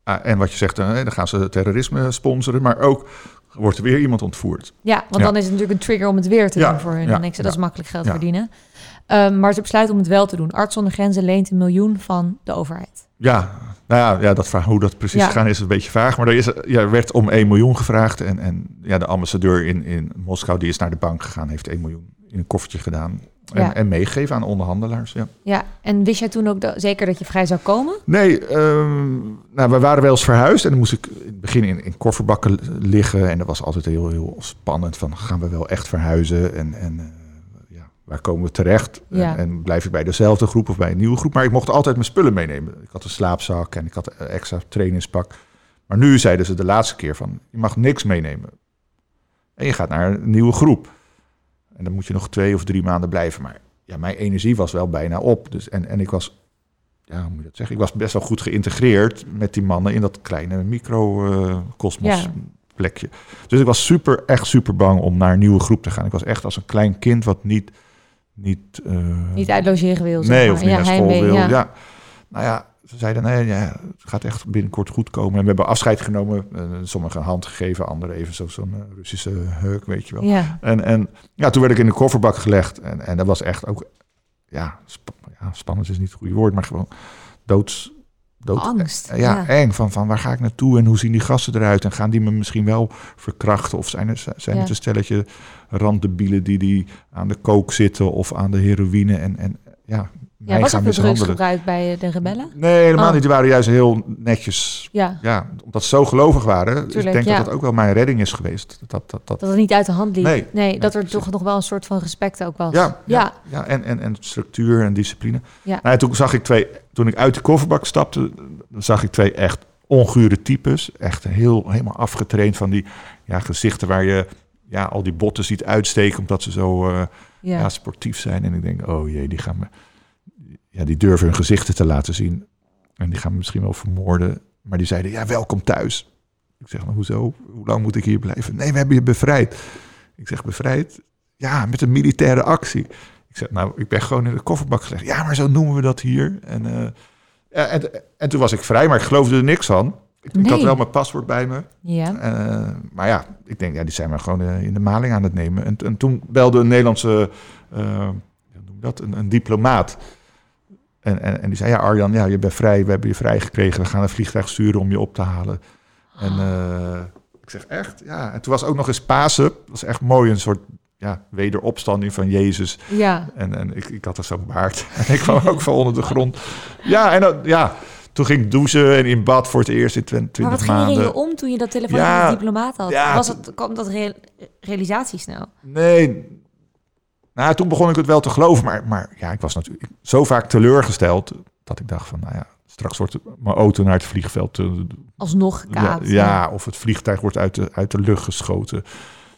ah, en wat je zegt, eh, dan gaan ze terrorisme sponsoren, maar ook wordt er weer iemand ontvoerd. Ja, want Ja. dan is het natuurlijk een trigger om het weer te Ja, doen voor hun. Dan denk ze, dat is makkelijk geld verdienen. Ehm, maar ze besluiten om het wel te doen. Arts zonder Grenzen leent een miljoen van de overheid. Ja, nou ja, ja dat vraag, hoe dat precies Ja. gegaan is een beetje vaag. Maar er, is, ja, er werd om 1 miljoen gevraagd. En, en ja, de ambassadeur in, in Moskou die is naar de bank gegaan, heeft 1 miljoen in een koffertje gedaan. En, Ja. en meegegeven aan onderhandelaars. Ja. Ja, en wist jij toen ook zeker dat je vrij zou komen? Nee, ehm, nou, we waren wel eens verhuisd. En dan moest ik in het begin in, in kofferbakken liggen. En dat was altijd heel, heel spannend. Van gaan we wel echt verhuizen? En, en eh, waar komen we terecht? Ja. En, en blijf ik bij dezelfde groep of bij een nieuwe groep? Maar ik mocht altijd mijn spullen meenemen. Ik had een slaapzak en ik had een extra trainingspak. Maar nu zeiden ze de laatste keer van... je mag niks meenemen. En je gaat naar een nieuwe groep. En dan moet je nog twee of drie maanden blijven. Maar ja, mijn energie was wel bijna op. Dus, en, en ik was ja, hoe moet je dat zeggen? Ik was best wel goed geïntegreerd met die mannen in dat kleine microcosmos Ja. plekje. Dus ik was super, echt super bang om naar een nieuwe groep te gaan. Ik was echt als een klein kind wat niet... Niet, eh, Niet uit logeren wil, nee, maar. of niet ja, naar school heimwee, wil. ja. Ja. Nou ja, ze zeiden nee, ja, het gaat echt binnenkort goed komen. En we hebben afscheid genomen. Uh, sommigen een hand gegeven, anderen even zo- zo'n eh, Russische heuk, weet je wel. Ja. En, en ja, toen werd ik in de kofferbak gelegd. En, en dat was echt ook, ja, sp- ja, spannend is niet het goede woord, maar gewoon doods... dood, Angst. eh, ja, eng. Van, van waar ga ik naartoe en hoe zien die gasten eruit? En gaan die me misschien wel verkrachten? Of zijn, er, zijn Ja. het een stelletje randdebielen die, die aan de kook zitten of aan de heroïne? En, en ja, Ja, was er veel drugs gebruikt bij de rebellen? Nee, helemaal Oh. niet. Die waren juist heel netjes. Ja, Ja, omdat ze zo gelovig waren. dus ik denk ja. dat dat ook wel mijn redding is geweest. Dat, dat, dat, dat het niet uit de hand liep. Nee, Nee, dat er toch nog wel een soort van respect ook was. Ja, ja, Ja. en, en, en structuur en discipline. Ja. Nou, toen zag ik twee, toen ik uit de kofferbak stapte, zag ik twee echt ongure types. Echt heel, helemaal afgetraind van die ja, gezichten waar je ja, al die botten ziet uitsteken omdat ze zo eh, ja. sportief zijn. En ik denk, oh jee, die gaan me, ja, die durven hun gezichten te laten zien. En die gaan me misschien wel vermoorden. Maar die zeiden, ja, welkom thuis. Ik zeg, nou, hoezo? Hoe lang moet ik hier blijven? Nee, we hebben je bevrijd. Ik zeg, bevrijd? Ja, met een militaire actie. Ik zeg, nou, ik ben gewoon in de kofferbak gelegd. Ja, maar zo noemen we dat hier. En, eh, en, en toen was ik vrij, maar ik geloofde er niks van. Ik, ik had wel mijn paspoort bij me. ja. Eh, maar ja, ik denk, ja, die zijn maar gewoon eh, in de maling aan het nemen. En, en toen belde een Nederlandse, dat, een, een diplomaat. En, en, en die zei, ja Arjan, ja, je bent vrij, we hebben je vrijgekregen. We gaan een vliegtuig sturen om je op te halen. En eh, ik zeg, echt? Ja. En toen was ook nog eens Pasen. Dat was echt mooi, een soort ja, wederopstanding van Jezus. ja. En, en ik, ik had er zo'n baard. En ik kwam ook van onder de grond. Ja, en dan- ja, toen ging ik douchen en in bad voor het eerst in 20 Maar wat ging er in maanden. je om toen je dat telefoon Ja. met de diplomaat had? Ja, Was het, kwam dat real- realisatie snel? Nee. Nou, toen begon ik het wel te geloven. Maar, maar ja, ik was natuurlijk zo vaak teleurgesteld... dat ik dacht van, nou ja, straks wordt mijn auto naar het vliegveld... eh, Alsnog ja, gekaapt. ja, of het vliegtuig wordt uit de, uit de lucht geschoten.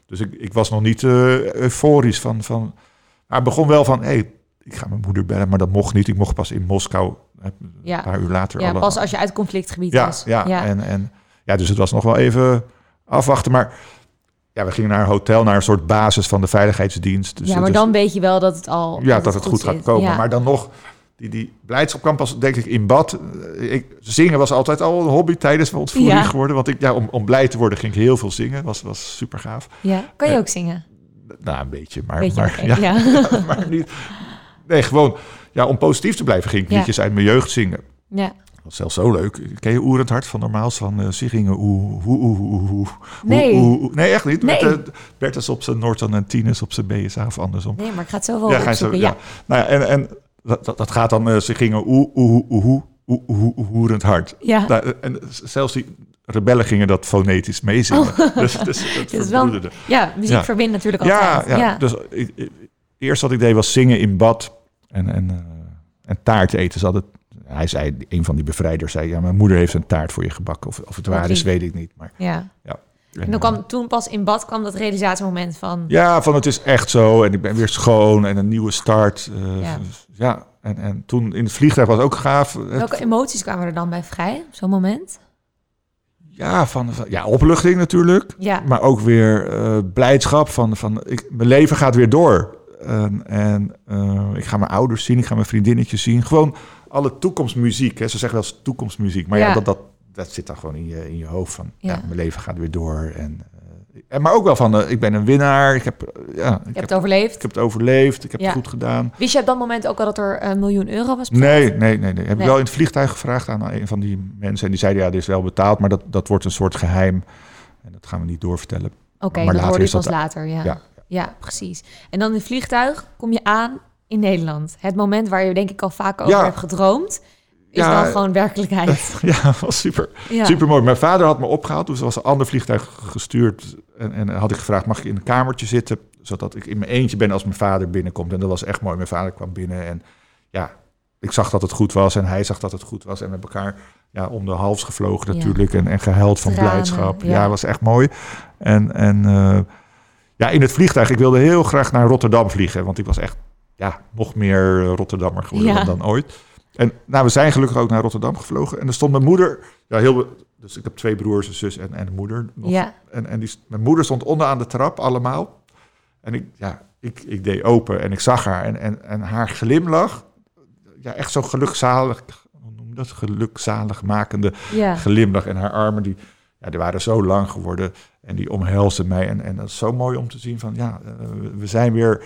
Dus ik, ik was nog niet eh, euforisch van... van maar begon wel van, hé, hey, ik ga mijn moeder bellen. Maar dat mocht niet. Ik mocht pas in Moskou eh, een Ja. paar uur later. Ja, alle- pas als je uit conflictgebied ja, was. ja, ja. En, en ja, dus het was nog wel even afwachten. Maar ja, we gingen naar een hotel, naar een soort basis van de veiligheidsdienst. Dus, ja, maar dus- dan weet je wel dat het al... ja, dat het goed gaat komen. Ja. Maar dan nog, die, die blijdschap kwam pas, denk ik, in bad. Eh, Ik, zingen was altijd al een hobby tijdens mijn ontvoering Ja. geworden. Want ik, ja, om, om blij te worden ging ik heel veel zingen. Was, was super gaaf. Ja, kan je Eh, ook zingen? Nou, een beetje, maar, maar, ja, maar niet. Nee, gewoon ja, om positief te blijven ging ik liedjes uit mijn jeugd zingen. ja. Dat was zelfs zo leuk. Ken je Oerend Hart van Normaals van eh ze gingen oeh, oeh, oeh, oeh, oeh, Nee. oeh, oeh, oeh. Nee, echt niet. Nee. Met, eh, Bertus op zijn Norton en Tines op zijn BSA of andersom. Nee, maar ik ga het zo wel ja, opzoeken. zo, ja. ja. Nou ja, en, en dat, dat, gaat dan, eh, ze gingen oeh, oeh, oeh, oeh, oeh, Hart. Ja. Nou, en zelfs die rebellen gingen dat fonetisch meezingen. Dus, dus dat Het is wel, ja, muziek Ja. verbindt natuurlijk Ja, altijd. ja, dus ik, ik- eerst wat ik deed was zingen in bad en, en, eh, en taart eten. Ze hadden, hij zei, een van die bevrijders zei, ja, mijn moeder heeft een taart voor je gebakken. Of, of het waar is, weet ik niet. Maar, ja. ja. En dan kwam, toen pas in bad kwam dat realisatiemoment van... Ja, van het is echt zo en ik ben weer schoon en een nieuwe start. eh, Ja. ja. en, en toen in het vliegtuig was ook gaaf. Het- Welke emoties kwamen er dan bij vrij op zo'n moment? ja, van, van- ja, opluchting natuurlijk. Ja, Maar ook weer eh, blijdschap van, van ik, mijn leven gaat weer door. En, en eh, ik ga mijn ouders zien, ik ga mijn vriendinnetjes zien. Gewoon alle toekomstmuziek. Hè. Ze zeggen wel eens toekomstmuziek. Maar ja, Ja. dat, dat, dat zit dan gewoon in je, in je hoofd. Van, ja. Ja. mijn leven gaat weer door. En, eh, en, maar ook wel van, eh, ik ben een winnaar. Ik heb, eh, ja, ik heb, het overleefd. ik heb het overleefd. Ik heb Ja. het goed gedaan. Wist je op dat moment ook al dat er een miljoen euro was? Nee, nee, nee. nee. Heb ik wel in het vliegtuig gevraagd aan een van die mensen. En die zeiden, ja, dit is wel betaald. Maar dat, dat wordt een soort geheim. En dat gaan we niet doorvertellen. Oké, Maar dat later hoorde ik dat- later, ja. Ja. ja. precies. En dan in het vliegtuig kom je aan in Nederland. Het moment waar je denk ik al vaak over Ja. hebt gedroomd, is Ja. dan gewoon werkelijkheid. Ja, was super. Ja. Super mooi. Mijn vader had me opgehaald, dus er was een ander vliegtuig gestuurd. En, en had ik gevraagd, mag ik in een kamertje zitten? Zodat ik in mijn eentje ben als mijn vader binnenkomt. En dat was echt mooi. Mijn vader kwam binnen en ja, ik zag dat het goed was. En hij zag dat het goed was. En met elkaar ja, om de hals gevlogen Ja. natuurlijk. En, en gehuild van Tranen, blijdschap. ja. Ja, was echt mooi. En, en eh, ja, in het vliegtuig, ik wilde heel graag naar Rotterdam vliegen. Want ik was echt ja, nog meer eh, Rotterdammer geworden Ja. dan, ooit. En nou, we zijn gelukkig ook naar Rotterdam gevlogen. En er stond mijn moeder, ja, heel, dus ik heb twee broers, een zus en, en een moeder. Nog. Ja, En, en die, mijn moeder stond onderaan de trap, allemaal. En ik, ja, ik, ik deed open en ik zag haar. En, en, en haar glimlach, ja, echt zo gelukzalig, hoe noem dat? Gelukzalig makende ja. glimlach. En haar armen, die, ja, die waren zo lang geworden. En die omhelsden mij. En, en dat is zo mooi om te zien van, ja, eh, we zijn weer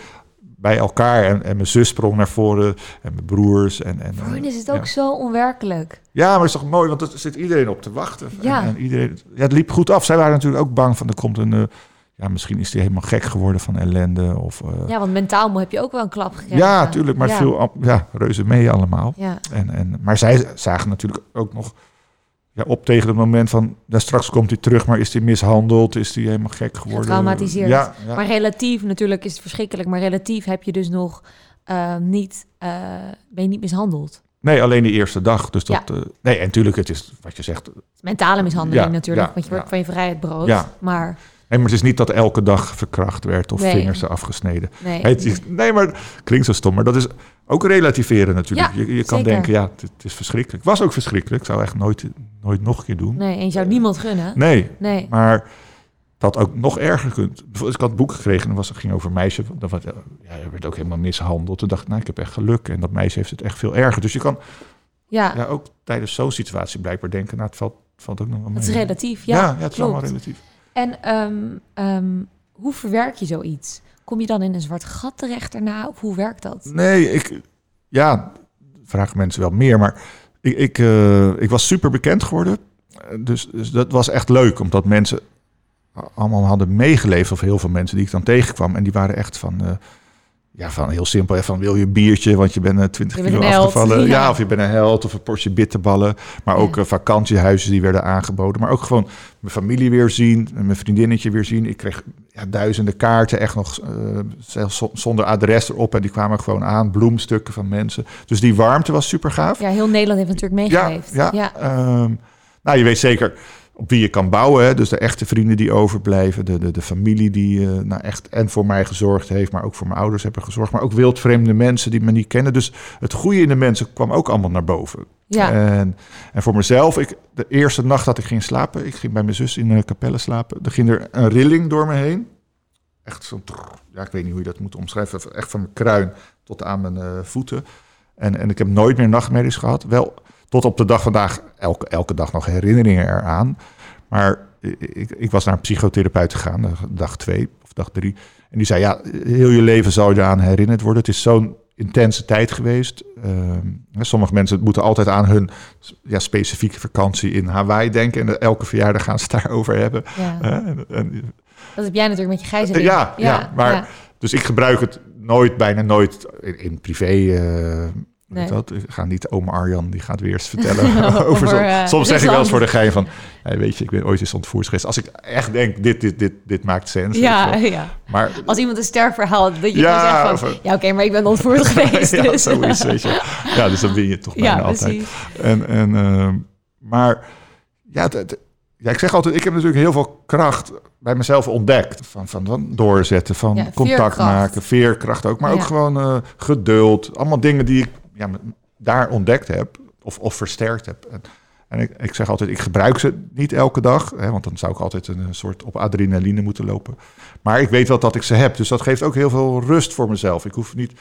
bij elkaar. En, en mijn zus sprong naar voren en mijn broers. En, en, Voor is het ja. ook zo onwerkelijk. Ja, maar het is toch mooi, want er zit iedereen op te wachten. Ja. En, en iedereen, ja, het liep goed af. Zij waren natuurlijk ook bang van er komt een... eh, ja, misschien is hij helemaal gek geworden van ellende. Of, eh, Ja, want mentaal heb je ook wel een klap gekregen. ja, tuurlijk, maar ja. veel ja, reuze mee allemaal. Ja, En, en, maar zij zagen natuurlijk ook nog ja, op tegen het moment van... Ja, straks komt hij terug, maar is hij mishandeld? Is hij helemaal gek geworden? Getraumatiseerd. Ja, ja. maar relatief natuurlijk is het verschrikkelijk. Maar relatief heb je dus nog eh, niet, eh, ben je niet mishandeld. Nee, alleen de eerste dag. Dus dat, eh, nee, en natuurlijk, het is wat je zegt... Mentale mishandeling natuurlijk, want je wordt van je vrijheid beroofd. Ja. Maar Nee, maar het is niet dat elke dag verkracht werd of Nee. vingers er afgesneden. nee, Het is- nee, maar het klinkt zo stom. Maar dat is ook relativeren natuurlijk. Ja, je je kan zeker. denken, ja, het, het is verschrikkelijk. Het was ook verschrikkelijk. Ik zou echt nooit, nooit nog een keer doen. nee, en je zou niemand gunnen. Nee, Nee. maar dat ook nog erger kunt. Bijvoorbeeld, ik had een boek gekregen en was, het ging over een meisje. Dat was, ja, werd ook helemaal mishandeld. Toen dacht ik, nou, ik heb echt geluk. En dat meisje heeft het echt veel erger. Dus je kan Ja, ja, ook tijdens zo'n situatie blijkbaar denken, nou, het valt, valt ook nog wel mee. het is relatief. Ja, Ja, ja, het is allemaal relatief. En ehm, ehm, hoe verwerk je zoiets? Kom je dan in een zwart gat terecht daarna? Of hoe werkt dat? Nee, ik, ja, vragen mensen wel meer, maar ik, ik, eh, ik was super bekend geworden. Dus, dus dat was echt leuk, omdat mensen allemaal hadden meegeleefd, of heel veel mensen die ik dan tegenkwam. En die waren echt van, eh, ja, van heel simpel, van wil je een biertje, want je bent eh, 20 Je bent kilo held, afgevallen. ja. Ja. of je bent een held, of een portie bitterballen. Maar ook Ja. eh, vakantiehuizen die werden aangeboden. Maar ook gewoon mijn familie weer zien, en mijn vriendinnetje weer zien. Ik kreeg ja, duizenden kaarten, echt nog eh, zelfs zo- zonder adres erop. En die kwamen gewoon aan, bloemstukken van mensen. Dus die warmte was super gaaf. Ja, heel Nederland heeft natuurlijk Ja, meegeleefd. ja. ja. Ehm, nou, je weet zeker op wie je kan bouwen. Hè? Dus de echte vrienden die overblijven. De, de, de familie die eh, nou echt en voor mij gezorgd heeft. Maar ook voor mijn ouders hebben gezorgd. Maar ook wildvreemde mensen die me niet kennen. Dus het goede in de mensen kwam ook allemaal naar boven. Ja. En, en voor mezelf, ik, de eerste nacht dat ik ging slapen, ik ging bij mijn zus in de kapelle slapen, er ging er een rilling door me heen. Echt zo'n, ja, ik weet niet hoe je dat moet omschrijven, echt van mijn kruin tot aan mijn eh, voeten. En, en ik heb nooit meer nachtmerries gehad. Wel tot op de dag vandaag, elke, elke dag nog herinneringen eraan. Maar ik, ik was naar een psychotherapeut gegaan, eh, dag twee of dag drie. En die zei, ja, heel je leven zal je eraan herinnerd worden. Het is zo'n intense tijd geweest. Ehm, sommige mensen moeten altijd aan hun ja, specifieke vakantie in Hawaii denken. En elke verjaardag gaan ze het daarover hebben. Ja. En- en- Dat heb jij natuurlijk met je gijzeling. ja, ja, maar dus ik gebruik het nooit, bijna nooit in, in privé. Eh Nee. dat? Ga niet oma Arjan, die gaat weer eens vertellen over. Over, zo- eh, soms zeg ik wel eens voor de gein van, hey, weet je, ik ben ooit eens ontvoerd geweest. Als ik echt denk, dit, dit, dit, dit maakt sens. Ja, ja. Maar Als iemand een sterk verhaal, dat je Ja, kan zeggen van... of- Ja, oké, maar ik ben ontvoerd geweest. ja, dus. zoiets, weet je. Ja, dus dan win je toch bijna Ja, altijd. En, en, ehm, maar ja, ja, ik zeg altijd, ik heb natuurlijk heel veel kracht bij mezelf ontdekt. Van, van, van doorzetten, van Ja, contact veerkracht. maken, veerkracht ook. Maar ook gewoon eh, geduld. Allemaal dingen die ik ja, daar ontdekt heb of, of versterkt heb. En, en ik, ik zeg altijd, ik gebruik ze niet elke dag. Hè, want dan zou ik altijd een, soort op adrenaline moeten lopen. Maar ik weet wel dat ik ze heb. Dus dat geeft ook heel veel rust voor mezelf. Ik hoef niet,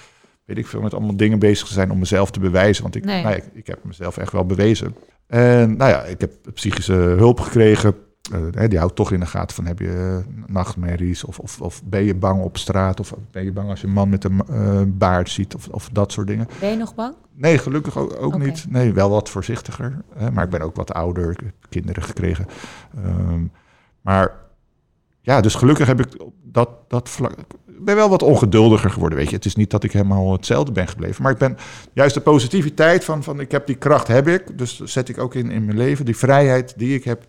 weet ik veel, met allemaal dingen bezig te zijn om mezelf te bewijzen. Want ik, Nee. nou ik heb mezelf echt wel bewezen. En nou ja, ik heb psychische hulp gekregen. Eh, die houdt toch in de gaten van heb je eh, nachtmerries of, of, of ben je bang op straat of ben je bang als je een man met een eh, baard ziet of, of dat soort dingen. Ben je nog bang? Nee, gelukkig ook, ook niet. Nee, wel wat voorzichtiger. Hè, maar ik ben ook wat ouder. Ik heb kinderen gekregen. Ehm, maar ja, dus gelukkig heb ik dat, dat vlak... Ik ben wel wat ongeduldiger geworden, weet je. Het is niet dat ik helemaal hetzelfde ben gebleven. Maar ik ben juist de positiviteit van, van ik heb die kracht, heb ik. Dus dat zet ik ook in, in mijn leven. Die vrijheid die ik heb.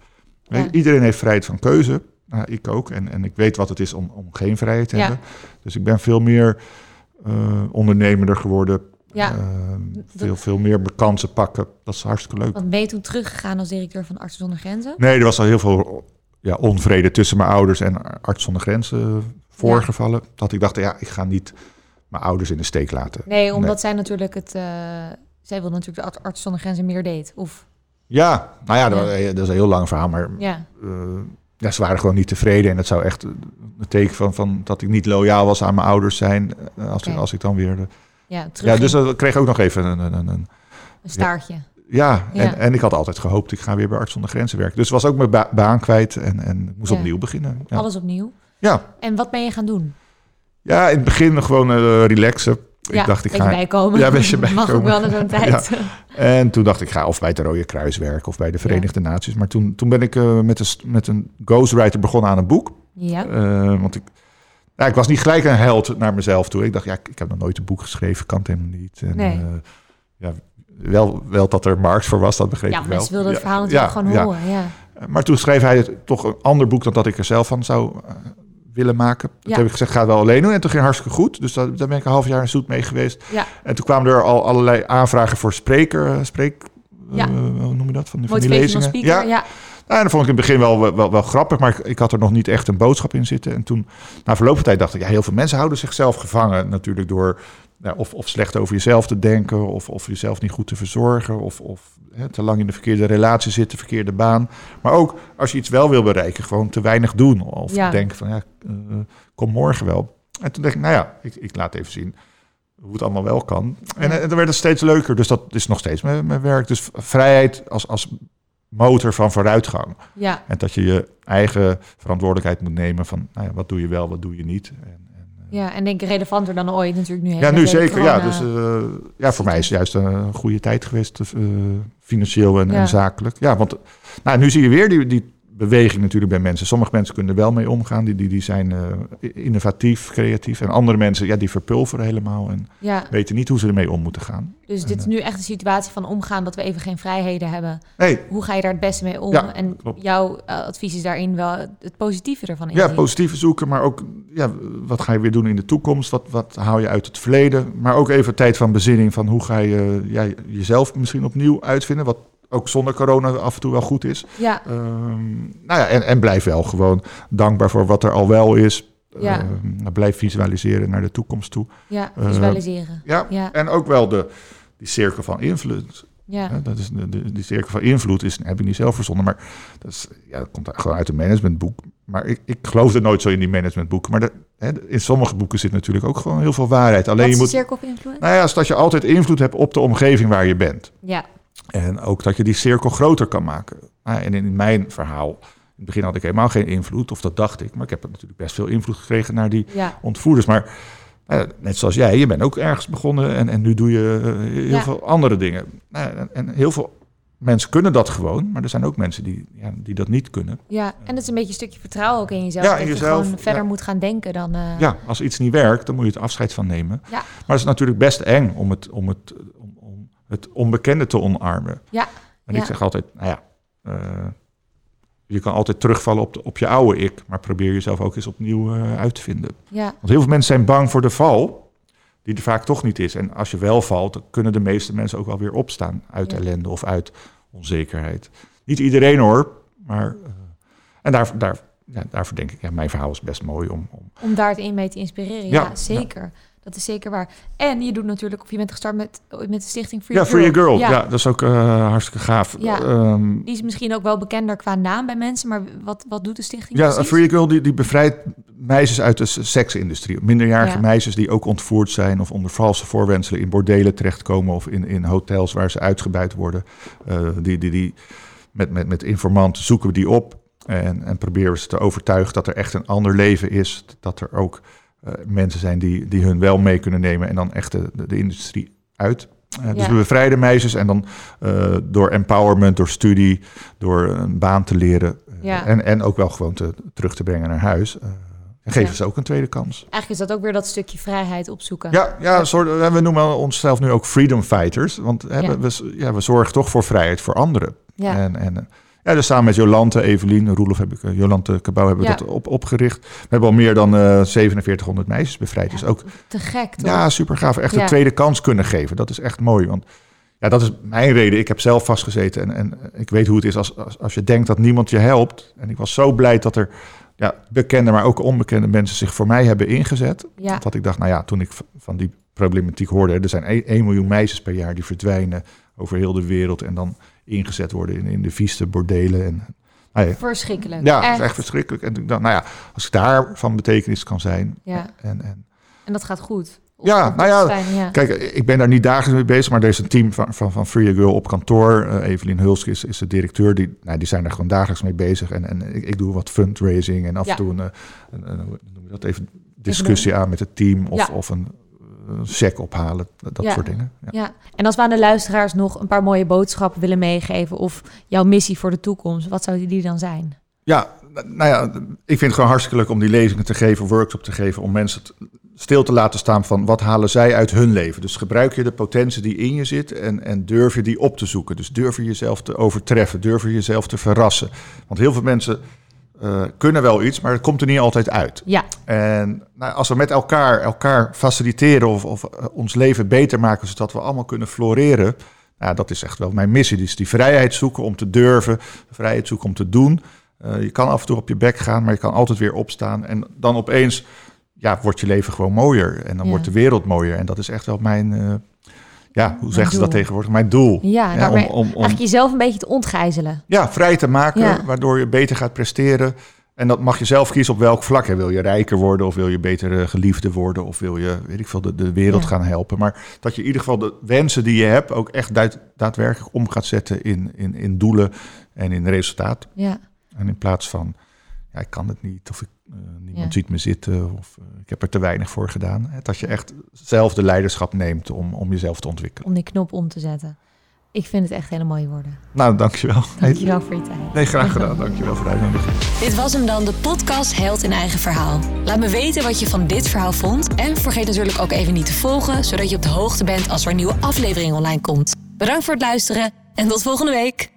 Ja. Iedereen heeft vrijheid van keuze. Nou, ik ook. En, en ik weet wat het is om, om geen vrijheid te Ja. hebben. Dus ik ben veel meer eh, ondernemender geworden. Ja. Eh, veel, veel meer kansen pakken. Dat is hartstikke leuk. Want ben je toen teruggegaan als directeur van Artsen zonder Grenzen? Nee, er was al heel veel ja, onvrede tussen mijn ouders en Arts zonder Grenzen voorgevallen. Dat ik dacht, ja, ik ga niet mijn ouders in de steek laten. Nee, omdat zij natuurlijk het... eh, zij wil natuurlijk de Ar- Artsen zonder Grenzen meer deed. Of, Ja, nou ja, dat, Ja. dat is een heel lang verhaal, maar ja. eh, ja, ze waren gewoon niet tevreden. En dat zou echt een teken van, van dat ik niet loyaal was aan mijn ouders zijn. eh, Als, ik, als ik dan weer... de- Ja, terug ja, dus dat kreeg ook nog even een... een, een, een staartje. ja, Ja. En, en ik had altijd gehoopt, ik ga weer bij Arts zonder Grenzen werken. Dus was ook mijn ba- baan kwijt en, en ik moest Ja. opnieuw beginnen. Ja. Alles opnieuw. ja. En wat ben je gaan doen? ja, in het begin gewoon eh, relaxen. Ja, ik dacht, ik ga... bijkomen. Ja, een beetje Mag ook bijkomen. wel in zo'n tijd. En toen dacht ik, ga of bij het Rode Kruis werken of bij de Verenigde Naties. Maar toen, toen ben ik eh, met, een, met een ghostwriter begonnen aan een boek. Ja. Eh, want ik, ja, ik was niet gelijk een held naar mezelf toe. Ik dacht, ja, ik, ik heb nog nooit een boek geschreven, kan het helemaal niet. En, Nee. eh, ja, wel, wel dat er markt voor was, dat begreep Ja, ik wel. mensen wilden het Ja, verhaal natuurlijk ja, gewoon ja. horen. Ja. Maar toen schreef hij het toch een ander boek dan dat ik er zelf van zou willen maken. Toen Ja. heb ik gezegd, ga het wel alleen doen. En toen ging het hartstikke goed. Dus daar, daar ben ik een half jaar in zoet mee geweest. Ja. En toen kwamen er al allerlei aanvragen voor spreker, eh, spreek... Ja. eh, hoe noem je dat? Van, die- van die lezingen. speaker. Ja, Ja. nou, en dat vond ik in het begin wel, wel, wel, wel grappig, maar ik, ik had er nog niet echt een boodschap in zitten. En toen, na verloop van tijd, dacht ik, ja, heel veel mensen houden zichzelf gevangen. Natuurlijk door ja, of, of slecht over jezelf te denken, of, of jezelf niet goed te verzorgen, of, of hè, te lang in de verkeerde relatie zitten, verkeerde baan. Maar ook als je iets wel wil bereiken, gewoon te weinig doen. Of Ja. denken van, ja, eh, kom morgen wel. En toen dacht ik, nou ja, ik, ik laat even zien hoe het allemaal wel kan. En, dan werd het steeds leuker. Dus dat is nog steeds mijn, mijn werk. Dus vrijheid als, als motor van vooruitgang. ja. En dat je je eigen verantwoordelijkheid moet nemen van nou ja, wat doe je wel, wat doe je niet. En, Ja, en denk ik relevanter dan ooit natuurlijk nu. ja, nu zeker. Ja, dus eh, ja, voor mij is het juist een goede tijd geweest, eh, financieel en, Ja. en zakelijk. Ja, want nou, nu zie je weer die, die beweging natuurlijk bij mensen. Sommige mensen kunnen er wel mee omgaan, die, die, die zijn eh, innovatief, creatief. En andere mensen, ja, die verpulveren helemaal en ja, weten niet hoe ze ermee om moeten gaan. dus dit is nu echt een situatie van omgaan dat we even geen vrijheden hebben. Hoe ga je daar het beste mee om? Ja, en klopt. jouw eh, advies is daarin wel het positieve ervan in. Ja, positieve zoeken, maar ook ja, wat ga je weer doen in de toekomst? Wat, wat haal je uit het verleden? Maar ook even tijd van bezinning van hoe ga je ja, jezelf misschien opnieuw uitvinden? Wat ook zonder corona af en toe wel goed is. Ja, Ehm, nou ja, en, en blijf wel gewoon dankbaar voor wat er al wel is. Ja. Ehm, blijf visualiseren naar de toekomst toe. ja, Eh, visualiseren. Ja, Ja. en ook wel de, die cirkel van invloed. Ja. Dat is de, de, die cirkel van invloed is, heb ik niet zelf verzonnen, maar dat, is, ja, dat komt gewoon uit een managementboek. Maar ik, ik geloofde nooit zo in die managementboeken. Maar de, hè, in sommige boeken zit natuurlijk ook gewoon heel veel waarheid. Alleen Wat je moet, cirkel of influence? nou ja, is dat je altijd invloed hebt op de omgeving waar je bent. Ja, En ook dat je die cirkel groter kan maken. Nou, en in mijn verhaal, in het begin had ik helemaal geen invloed, of dat dacht ik. Maar ik heb natuurlijk best veel invloed gekregen naar die ja, ontvoerders. Maar eh, net zoals jij, je bent ook ergens begonnen en, en nu doe je eh, heel Ja. veel andere dingen. Nou, en, en heel veel mensen kunnen dat gewoon, maar er zijn ook mensen die, ja, die dat niet kunnen. ja. En het is een beetje een stukje vertrouwen ook in jezelf. Ja, dat in je jezelf, gewoon verder moet gaan denken dan... eh, Ja, als iets niet werkt, dan moet je het afscheid van nemen. Ja. Maar het is natuurlijk best eng om het, om het, het onbekende te omarmen. Ja, En ja. ik zeg altijd, nou ja, eh, je kan altijd terugvallen op, de, op je oude ik, maar probeer jezelf ook eens opnieuw eh, uit te vinden. ja, Want heel veel mensen zijn bang voor de val, die er vaak toch niet is. En als je wel valt, dan kunnen de meeste mensen ook wel weer opstaan uit Ja. ellende of uit onzekerheid. Niet iedereen hoor, maar. eh, en daar, daar, ja, daarvoor denk ik, ja, mijn verhaal is best mooi om. om om daar het in mee te inspireren. Ja, zeker. Dat is zeker waar. En je doet natuurlijk, of je bent gestart met, met de stichting Free ja, Girl. Free Girl. Ja. dat is ook eh, hartstikke gaaf. Ja. Ehm, Die is misschien ook wel bekender qua naam bij mensen, maar wat, wat doet de stichting Ja, precies? Free Girl die, die bevrijdt meisjes uit de seksindustrie. Minderjarige Ja. meisjes die ook ontvoerd zijn of onder valse voorwenselen in bordelen terechtkomen of in, in hotels waar ze uitgebuit worden. Eh, die, die, die, met, met, met informanten zoeken we die op en, en proberen we ze te overtuigen dat er echt een ander leven is. Dat er ook mensen zijn die, die hun wel mee kunnen nemen en dan echt de, de, industrie uit. Eh, dus Ja. we bevrijden meisjes en dan eh, door empowerment, door studie, door een baan te leren eh, Ja. en, en ook wel gewoon te, terug te brengen naar huis. eh, en geven Ja. ze ook een tweede kans. Eigenlijk is dat ook weer dat stukje vrijheid opzoeken. Ja, ja soort, eh, we noemen onszelf nu ook freedom fighters. Want we, we- ja, we zorgen toch voor vrijheid voor anderen. Ja. En, en eh, ja, dus samen met Jolante, Evelien, Roelof heb ik, eh, Jolante Cabau hebben we Ja. dat op, opgericht. We hebben al meer dan eh 4700 meisjes bevrijd. Dus ook Te gek, toch? ja, super gaaf. Echt Ja. een tweede kans kunnen geven. Dat is echt mooi. Want ja, dat is mijn reden. Ik heb zelf vastgezeten en, en ik weet hoe het is als, als, als je denkt dat niemand je helpt. En ik was zo blij dat er ja, bekende, maar ook onbekende mensen zich voor mij hebben ingezet. Ja. Dat ik dacht, nou ja, toen ik van die problematiek hoorde, er zijn 1 miljoen meisjes per jaar die verdwijnen over heel de wereld en dan ingezet worden in, in de vieste bordelen. En, nou ja, Verschrikkelijk. ja, echt. is echt verschrikkelijk. En dacht, nou ja, als ik daar van betekenis kan zijn. Ja. En, en, En dat gaat goed. Ja, nou ja. Kijk, ik ben daar niet dagelijks mee bezig, maar er is een team van, van, van Free a Girl op kantoor. Eh, Evelien Hulsk is, is de directeur. Die, nou, die zijn daar gewoon dagelijks mee bezig. En, en ik, ik doe wat fundraising en af Ja. en toe een, eh, een, je dat even discussie aan met het team. Of, Ja. of een, een check ophalen, dat Ja. soort dingen. Ja. Ja, en als we aan de luisteraars nog een paar mooie boodschappen willen meegeven of jouw missie voor de toekomst, wat zou die dan zijn? Ja, nou ja, ik vind het gewoon hartstikke leuk om die lezingen te geven, workshop te geven, om mensen stil te laten staan van wat halen zij uit hun leven. Dus gebruik je de potentie die in je zit en, en durf je die op te zoeken. Dus durf je jezelf te overtreffen, durf je jezelf te verrassen. Want heel veel mensen eh, kunnen wel iets, maar het komt er niet altijd uit. Ja, En nou, als we met elkaar elkaar faciliteren of, of eh, ons leven beter maken, zodat we allemaal kunnen floreren. Nou, dat is echt wel mijn missie. Dus die vrijheid zoeken om te durven, de vrijheid zoeken om te doen. Eh, je kan af en toe op je bek gaan, maar je kan altijd weer opstaan. En dan opeens ja, wordt je leven gewoon mooier. En dan Ja. wordt de wereld mooier. En dat is echt wel mijn, ja, hoe zeggen ze dat tegenwoordig? Mijn doel. ja, om, om, om, eigenlijk jezelf een beetje te ontgijzelen. ja, vrij te maken, Ja. waardoor je beter gaat presteren. En dat mag je zelf kiezen op welk vlak. Hè. Wil je rijker worden of wil je beter eh, geliefde worden... of wil je, weet ik veel, de, de wereld Ja. gaan helpen. Maar dat je in ieder geval de wensen die je hebt... ook echt daad- daadwerkelijk om gaat zetten in, in, in doelen en in resultaat. Ja, En in plaats van, ja, ik kan het niet of ik, niemand Ja. ziet me zitten... of eh, ik heb er te weinig voor gedaan. Hè. Dat je echt zelf de leiderschap neemt om, om jezelf te ontwikkelen. om die knop om te zetten. Ik vind het echt hele mooie woorden. Nou, dankjewel. Dankjewel voor je tijd. Nee, graag gedaan. Dankjewel voor de uitnodiging. Dit was hem dan, de podcast Held in Eigen Verhaal. Laat me weten wat je van dit verhaal vond. En vergeet natuurlijk ook even niet te volgen, zodat je op de hoogte bent als er een nieuwe aflevering online komt. Bedankt voor het luisteren en tot volgende week.